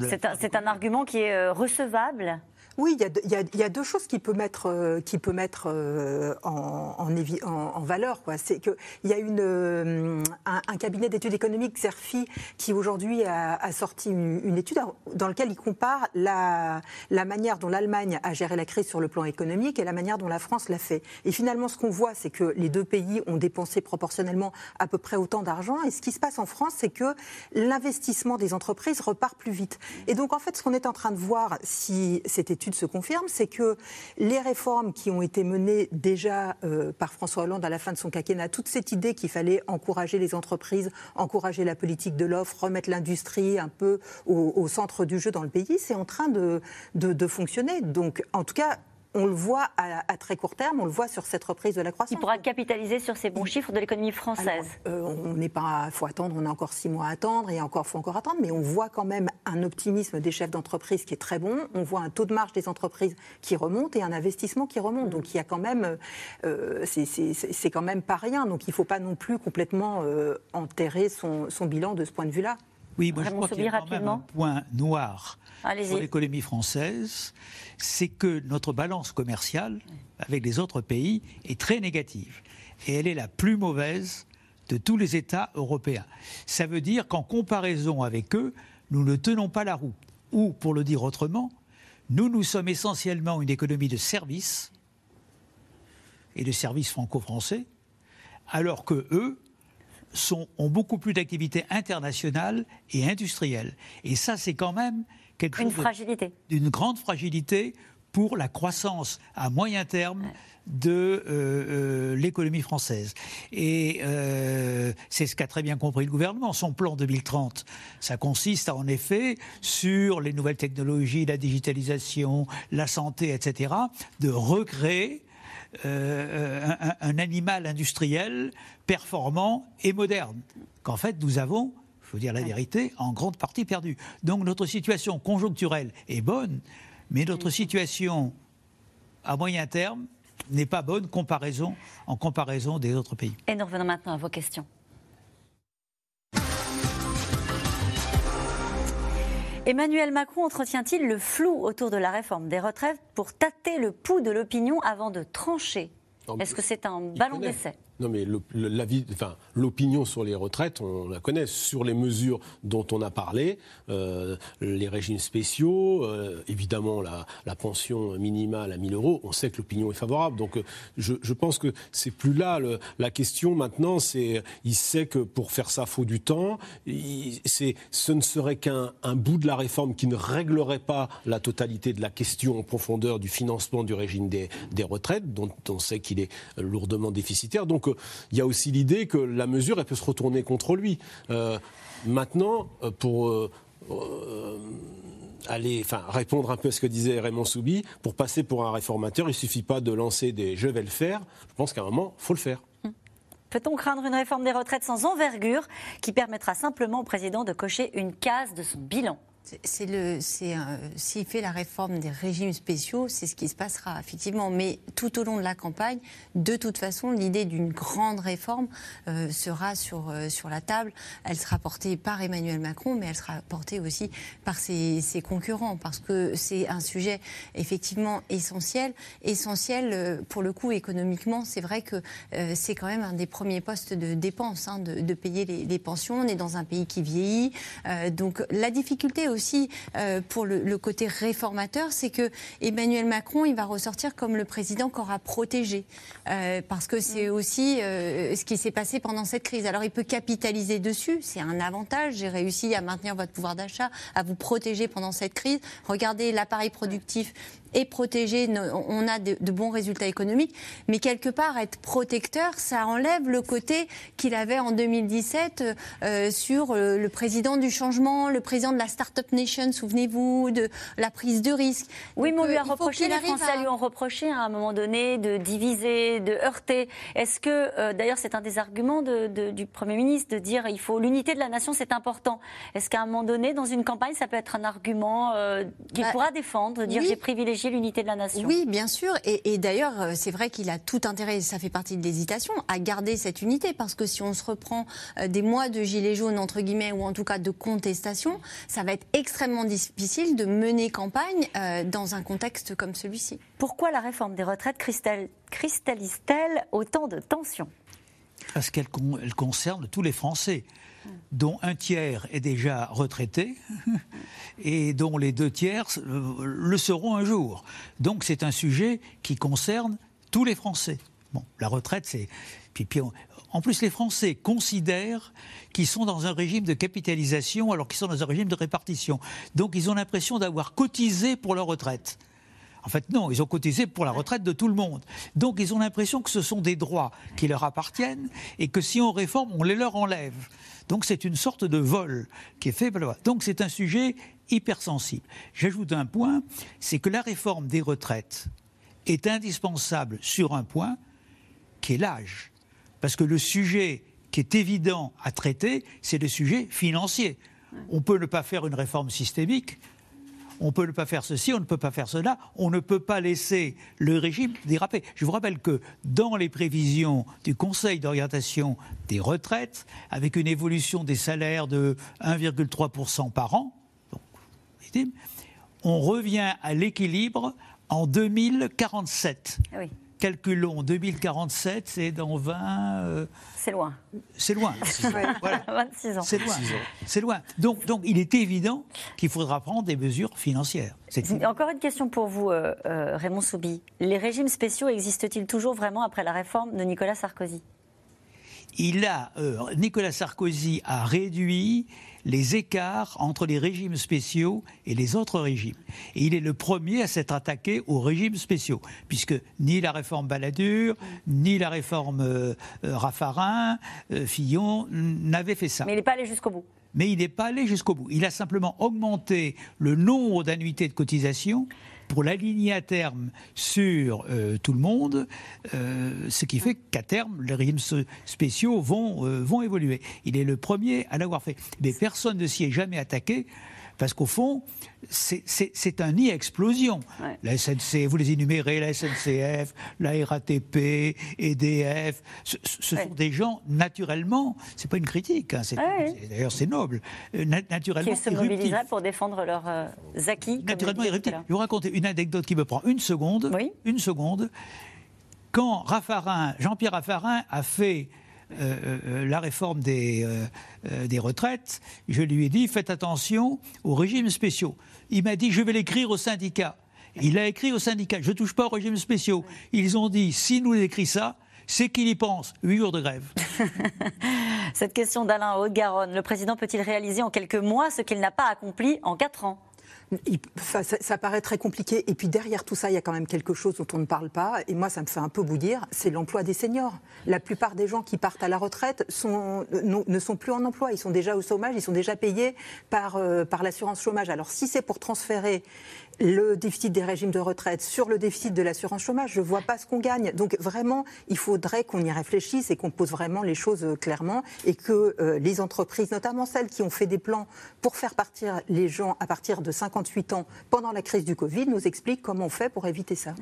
C'est un, un, argument qui est euh, recevable
Oui, il y, a deux choses qui peut mettre, euh, qui peut mettre euh, en, en, valeur. C'est qu'il y a une, euh, un, cabinet d'études économiques, Zerfi, qui aujourd'hui a, sorti une, une, étude dans laquelle il compare la, la manière dont l'Allemagne a géré la crise sur le plan économique et la manière dont la France l'a fait. Et finalement, ce qu'on voit, c'est que les deux pays ont dépensé proportionnellement à peu près autant d'argent. Et ce qui se passe en France, c'est que l'investissement des entreprises repart plus vite. Et donc, en fait, ce qu'on est en train de voir, si cette étude se confirme, c'est que les réformes qui ont été menées déjà euh, par François Hollande à la fin de son quinquennat, toute cette idée qu'il fallait encourager les entreprises, encourager la politique de l'offre, remettre l'industrie un peu au, centre du jeu dans le pays, c'est en train de, de, de fonctionner. Donc, en tout cas, on le voit à, très court terme, on le voit sur cette reprise de la croissance.
Il pourra capitaliser sur ces bons chiffres de l'économie française.
Euh, on n'est pas, faut attendre, on a encore six mois à attendre et encore, faut encore attendre, mais on voit quand même un optimisme des chefs d'entreprise qui est très bon. On voit un taux de marge des entreprises qui remonte et un investissement qui remonte. Donc il y a quand même, euh, c'est quand même pas rien. Donc il ne faut pas non plus complètement euh, enterrer son, bilan de ce point de vue-là.
Oui, moi je crois qu'il y a quand même un point noir pour l'économie française, c'est que notre balance commerciale avec les autres pays est très négative. Et elle est la plus mauvaise de tous les États européens. Ça veut dire qu'en comparaison avec eux, nous ne tenons pas la roue. Ou, pour le dire autrement, nous, nous sommes essentiellement une économie de services et de services franco-français, alors que eux sont, ont beaucoup plus d'activités internationales et industrielles. Et ça, c'est quand même quelque
une fragilité.
d'une grande fragilité pour la croissance à moyen terme. de euh, euh, l'économie française. Et euh, c'est ce qu'a très bien compris le gouvernement. Son plan 2030, ça consiste en effet sur les nouvelles technologies, la digitalisation, la santé, etc., de recréer un, un, animal industriel performant et moderne. Qu'en fait, nous avons faut dire la vérité, en grande partie perdue. Donc notre situation conjoncturelle est bonne, mais notre situation à moyen terme n'est pas bonne comparaison, en comparaison des autres pays.
Et nous revenons maintenant à vos questions. Emmanuel Macron entretient-il le flou autour de la réforme des retraites pour tâter le pouls de l'opinion avant de trancher? Est-ce que c'est un ballon d'essai?
Non, mais l'opinion sur les retraites, on la connaît. Sur les mesures dont on a parlé, euh, les régimes spéciaux, euh, évidemment la, pension minimale à 1000 euros, on sait que l'opinion est favorable. Donc euh, je, pense que c'est plus là la question maintenant. C'est il sait que pour faire ça, faut du temps. C'est ce ne serait qu'un un bout de la réforme qui ne réglerait pas la totalité de la question en profondeur du financement du régime des, des retraites, dont on sait qu'il est lourdement déficitaire. Donc il y a aussi l'idée que la mesure, elle peut se retourner contre lui. Euh, maintenant, euh, pour euh, aller, répondre un peu à ce que disait Raymond Soubi, pour passer pour un réformateur, il ne suffit pas de lancer des je vais le faire. Je pense qu'à un moment, il faut le faire.
Peut-on craindre une réforme des retraites sans envergure qui permettra simplement au président de cocher une case de son bilan?
C'est le, c'est s'il fait la réforme des régimes spéciaux, c'est ce qui se passera effectivement. Mais tout au long de la campagne, de toute façon, l'idée d'une grande réforme euh, sera sur euh, sur la table. Elle sera portée par Emmanuel Macron, mais elle sera portée aussi par ses, ses concurrents, parce que c'est un sujet effectivement essentiel, essentiel euh, pour le coup économiquement. C'est vrai que c'est quand même un des premiers postes de dépenses hein, de, payer les, les, pensions. On est dans un pays qui vieillit, donc la difficulté aussi euh, pour le, côté réformateur, c'est que Emmanuel Macron, il va ressortir comme le président qu'aura protégé, euh, parce que c'est mm. aussi euh, ce qui s'est passé pendant cette crise. Alors il peut capitaliser dessus, c'est un avantage. J'ai réussi à maintenir votre pouvoir d'achat, à vous protéger pendant cette crise. Regardez l'appareil productif est protégé, on a de, bons résultats économiques, mais quelque part être protecteur, ça enlève le côté qu'il avait en 2017 euh, sur euh, le président du changement, le président de la Startup Nation, souvenez-vous, de la prise de risque.
Oui, mais on lui a reproché, les Français lui ont reproché à un moment donné de diviser, de heurter. Est-ce que, euh, d'ailleurs, c'est un des arguments du Premier ministre de dire il faut l'unité de la nation, c'est important. Est-ce qu'à un moment donné, dans une campagne, ça peut être un argument qu'il bah, pourra défendre, de dire j'ai privilégié l'unité de la nation.
Oui, bien sûr. Et, d'ailleurs, euh, c'est vrai qu'il a tout intérêt, ça fait partie de l'hésitation, à garder cette unité. Parce que si on se reprend euh, des mois de gilets jaunes, entre guillemets, ou en tout cas de contestation, ça va être extrêmement difficile de mener campagne euh, dans un contexte comme celui-ci.
Pourquoi la réforme des retraites cristallise-t-elle autant de tensions?
Parce qu'elle concerne tous les Français dont un tiers est déjà retraité [laughs] et dont les deux tiers euh, le seront un jour. Donc c'est un sujet qui concerne tous les Français. Bon, la retraite, c'est... Puis, En plus, les Français considèrent qu'ils sont dans un régime de capitalisation alors qu'ils sont dans un régime de répartition. Donc ils ont l'impression d'avoir cotisé pour leur retraite. En fait, non, ils ont cotisé pour la retraite de tout le monde. Donc, ils ont l'impression que ce sont des droits qui leur appartiennent et que si on réforme, on les leur enlève. Donc c'est une sorte de vol qui est fait. Donc c'est un sujet hypersensible. J'ajoute un point, c'est que la réforme des retraites est indispensable sur un point, qui est l'âge. Parce que le sujet qui est évident à traiter, c'est le sujet financier. On peut ne pas faire une réforme systémique, on ne peut pas faire ceci, on ne peut pas faire cela, on ne peut pas laisser le régime déraper. Je vous rappelle que dans les prévisions du Conseil d'orientation des retraites, avec une évolution des salaires de 1,3% par an, on revient à l'équilibre en 2047. Oui calculons 2047, c'est dans 20.
Euh, c'est loin.
C'est loin. [laughs]
26 ans.
C'est loin. C'est loin. Donc, donc, il est évident qu'il faudra prendre des mesures financières.
Encore une question pour vous, euh, euh, Raymond Soubi. Les régimes spéciaux existent-ils toujours vraiment après la réforme de Nicolas Sarkozy?
Il a, Nicolas Sarkozy a réduit les écarts entre les régimes spéciaux et les autres régimes. Et il est le premier à s'être attaqué aux régimes spéciaux, puisque ni la réforme Balladur, ni la réforme euh, euh, Raffarin, euh, Fillon n'avaient fait ça.
Mais il n'est pas allé jusqu'au bout
mais il n'est pas allé jusqu'au bout. Il a simplement augmenté le nombre d'annuités de cotisation pour l'aligner à terme sur euh, tout le monde, euh, ce qui fait qu'à terme, les régimes spéciaux vont, euh, vont évoluer. Il est le premier à l'avoir fait. Mais personne ne s'y est jamais attaqué parce qu'au fond, c'est un nid à explosion. La SNC, vous les énumérez, la SNCF, la RATP, EDF, ce, sont des gens, naturellement, c'est pas une critique, hein, d'ailleurs c'est noble, euh, naturellement
Qui se mobiliseraient pour défendre leurs euh, acquis.
Naturellement irruptifs. Je vais vous raconter une anecdote qui me prend une seconde. Une seconde. Quand Raffarin, Jean-Pierre Raffarin a fait euh, euh, la réforme des, euh, des retraites, je lui ai dit faites attention aux régimes spéciaux. Il m'a dit je vais l'écrire au syndicat. Il a écrit au syndicat je ne touche pas aux régimes spéciaux. Ils ont dit si nous écrit ça, c'est qu'il y pense. Huit jours de grève. [laughs]
Cette question d'Alain Haute-Garonne. Le président peut-il réaliser en quelques mois ce qu'il n'a pas accompli en quatre ans?
Ça, paraît très compliqué. Et puis derrière tout ça, il y a quand même quelque chose dont on ne parle pas. Et moi, ça me fait un peu bouillir. C'est l'emploi des seniors. La plupart des gens qui partent à la retraite ne sont plus en emploi. Ils sont déjà au chômage. Ils sont déjà payés par, euh, par l'assurance chômage. Alors si c'est pour transférer le déficit des régimes de retraite sur le déficit de l'assurance chômage, je ne vois pas ce qu'on gagne. Donc vraiment, il faudrait qu'on y réfléchisse et qu'on pose vraiment les choses euh, clairement et que euh, les entreprises, notamment celles qui ont fait des plans pour faire partir les gens à partir de 58 ans pendant la crise du Covid, nous expliquent comment on fait pour éviter ça.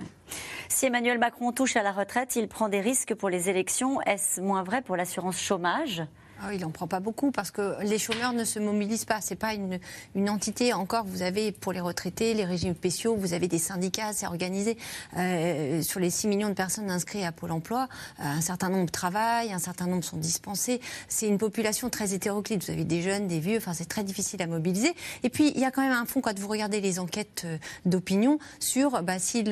Si Emmanuel Macron touche à la retraite, il prend des risques pour les élections. Est-ce moins vrai pour l'assurance chômage?
Ah, il n'en prend pas beaucoup parce que les chômeurs ne se mobilisent pas. C'est pas une, une, entité. Encore, vous avez pour les retraités, les régimes spéciaux, vous avez des syndicats, c'est organisé. Euh, sur les 6 millions de personnes inscrites à Pôle emploi, euh, un certain nombre travaillent, un certain nombre sont dispensés. C'est une population très hétéroclite. Vous avez des jeunes, des vieux, enfin, c'est très difficile à mobiliser. Et puis, il y a quand même un fond, quand vous regardez les enquêtes euh, d'opinion, sur bah, s'ils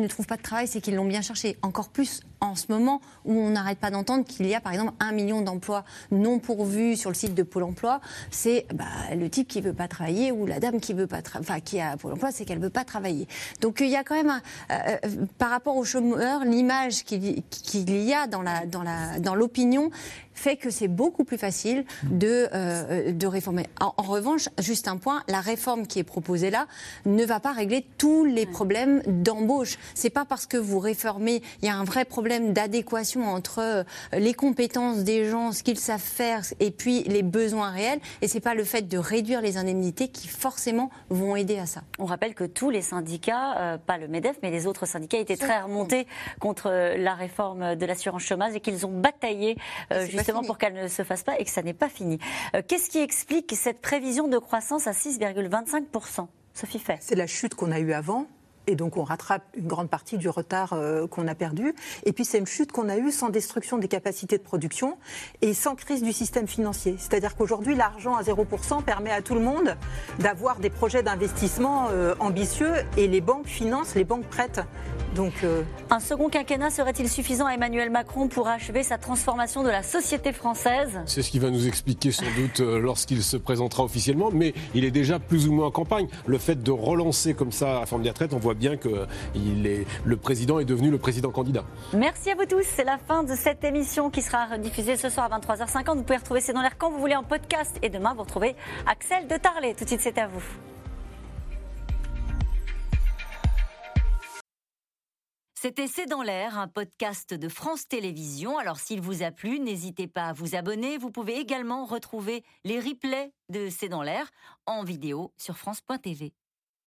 ne trouvent pas de travail, c'est qu'ils l'ont bien cherché. Encore plus en ce moment où on n'arrête pas d'entendre qu'il y a par exemple un million d'emplois non pourvus sur le site de Pôle Emploi, c'est bah, le type qui veut pas travailler ou la dame qui veut pas enfin qui a Pôle Emploi, c'est qu'elle veut pas travailler. Donc il y a quand même euh, euh, par rapport aux chômeurs l'image qu'il y a dans l'opinion fait que c'est beaucoup plus facile de, euh, de réformer. En, en, revanche, juste un point, la réforme qui est proposée là ne va pas régler tous les problèmes d'embauche. C'est pas parce que vous réformez, il y a un vrai problème d'adéquation entre euh, les compétences des gens, ce qu'ils savent faire, et puis les besoins réels. Et c'est pas le fait de réduire les indemnités qui forcément vont aider à ça.
On rappelle que tous les syndicats, euh, pas le Medef, mais les autres syndicats étaient très remontés contre euh, la réforme de l'assurance chômage et qu'ils ont bataillé justement pour qu'elle ne se fasse pas et que ça n'est pas fini. Qu'est-ce qui explique cette prévision de croissance à 6,25% Sophie Fay.
C'est la chute qu'on a eue avant et donc on rattrape une grande partie du retard euh, qu'on a perdu. Et puis c'est une chute qu'on a eue sans destruction des capacités de production et sans crise du système financier. C'est-à-dire qu'aujourd'hui, l'argent à 0% permet à tout le monde d'avoir des projets d'investissement euh, ambitieux et les banques financent, les banques prêtent. Donc,
euh, Un second quinquennat serait-il suffisant à Emmanuel Macron pour achever sa transformation de la société française?
C'est ce qu'il va nous expliquer sans doute lorsqu'il se présentera officiellement, mais il est déjà plus ou moins en campagne. Le fait de relancer comme ça la réforme des retraites, on voit bien que il est, le président est devenu le président candidat.
Merci à vous tous. C'est la fin de cette émission qui sera diffusée ce soir à 23h50. Vous pouvez retrouver C'est dans l'air quand vous voulez en podcast. Et demain, vous retrouvez Axel de Tarlet. Tout de suite, c'est à vous. C'était C'est dans l'air, un podcast de France Télévisions. Alors s'il vous a plu, n'hésitez pas à vous abonner. Vous pouvez également retrouver les replays de C'est dans l'air en vidéo sur France.tv.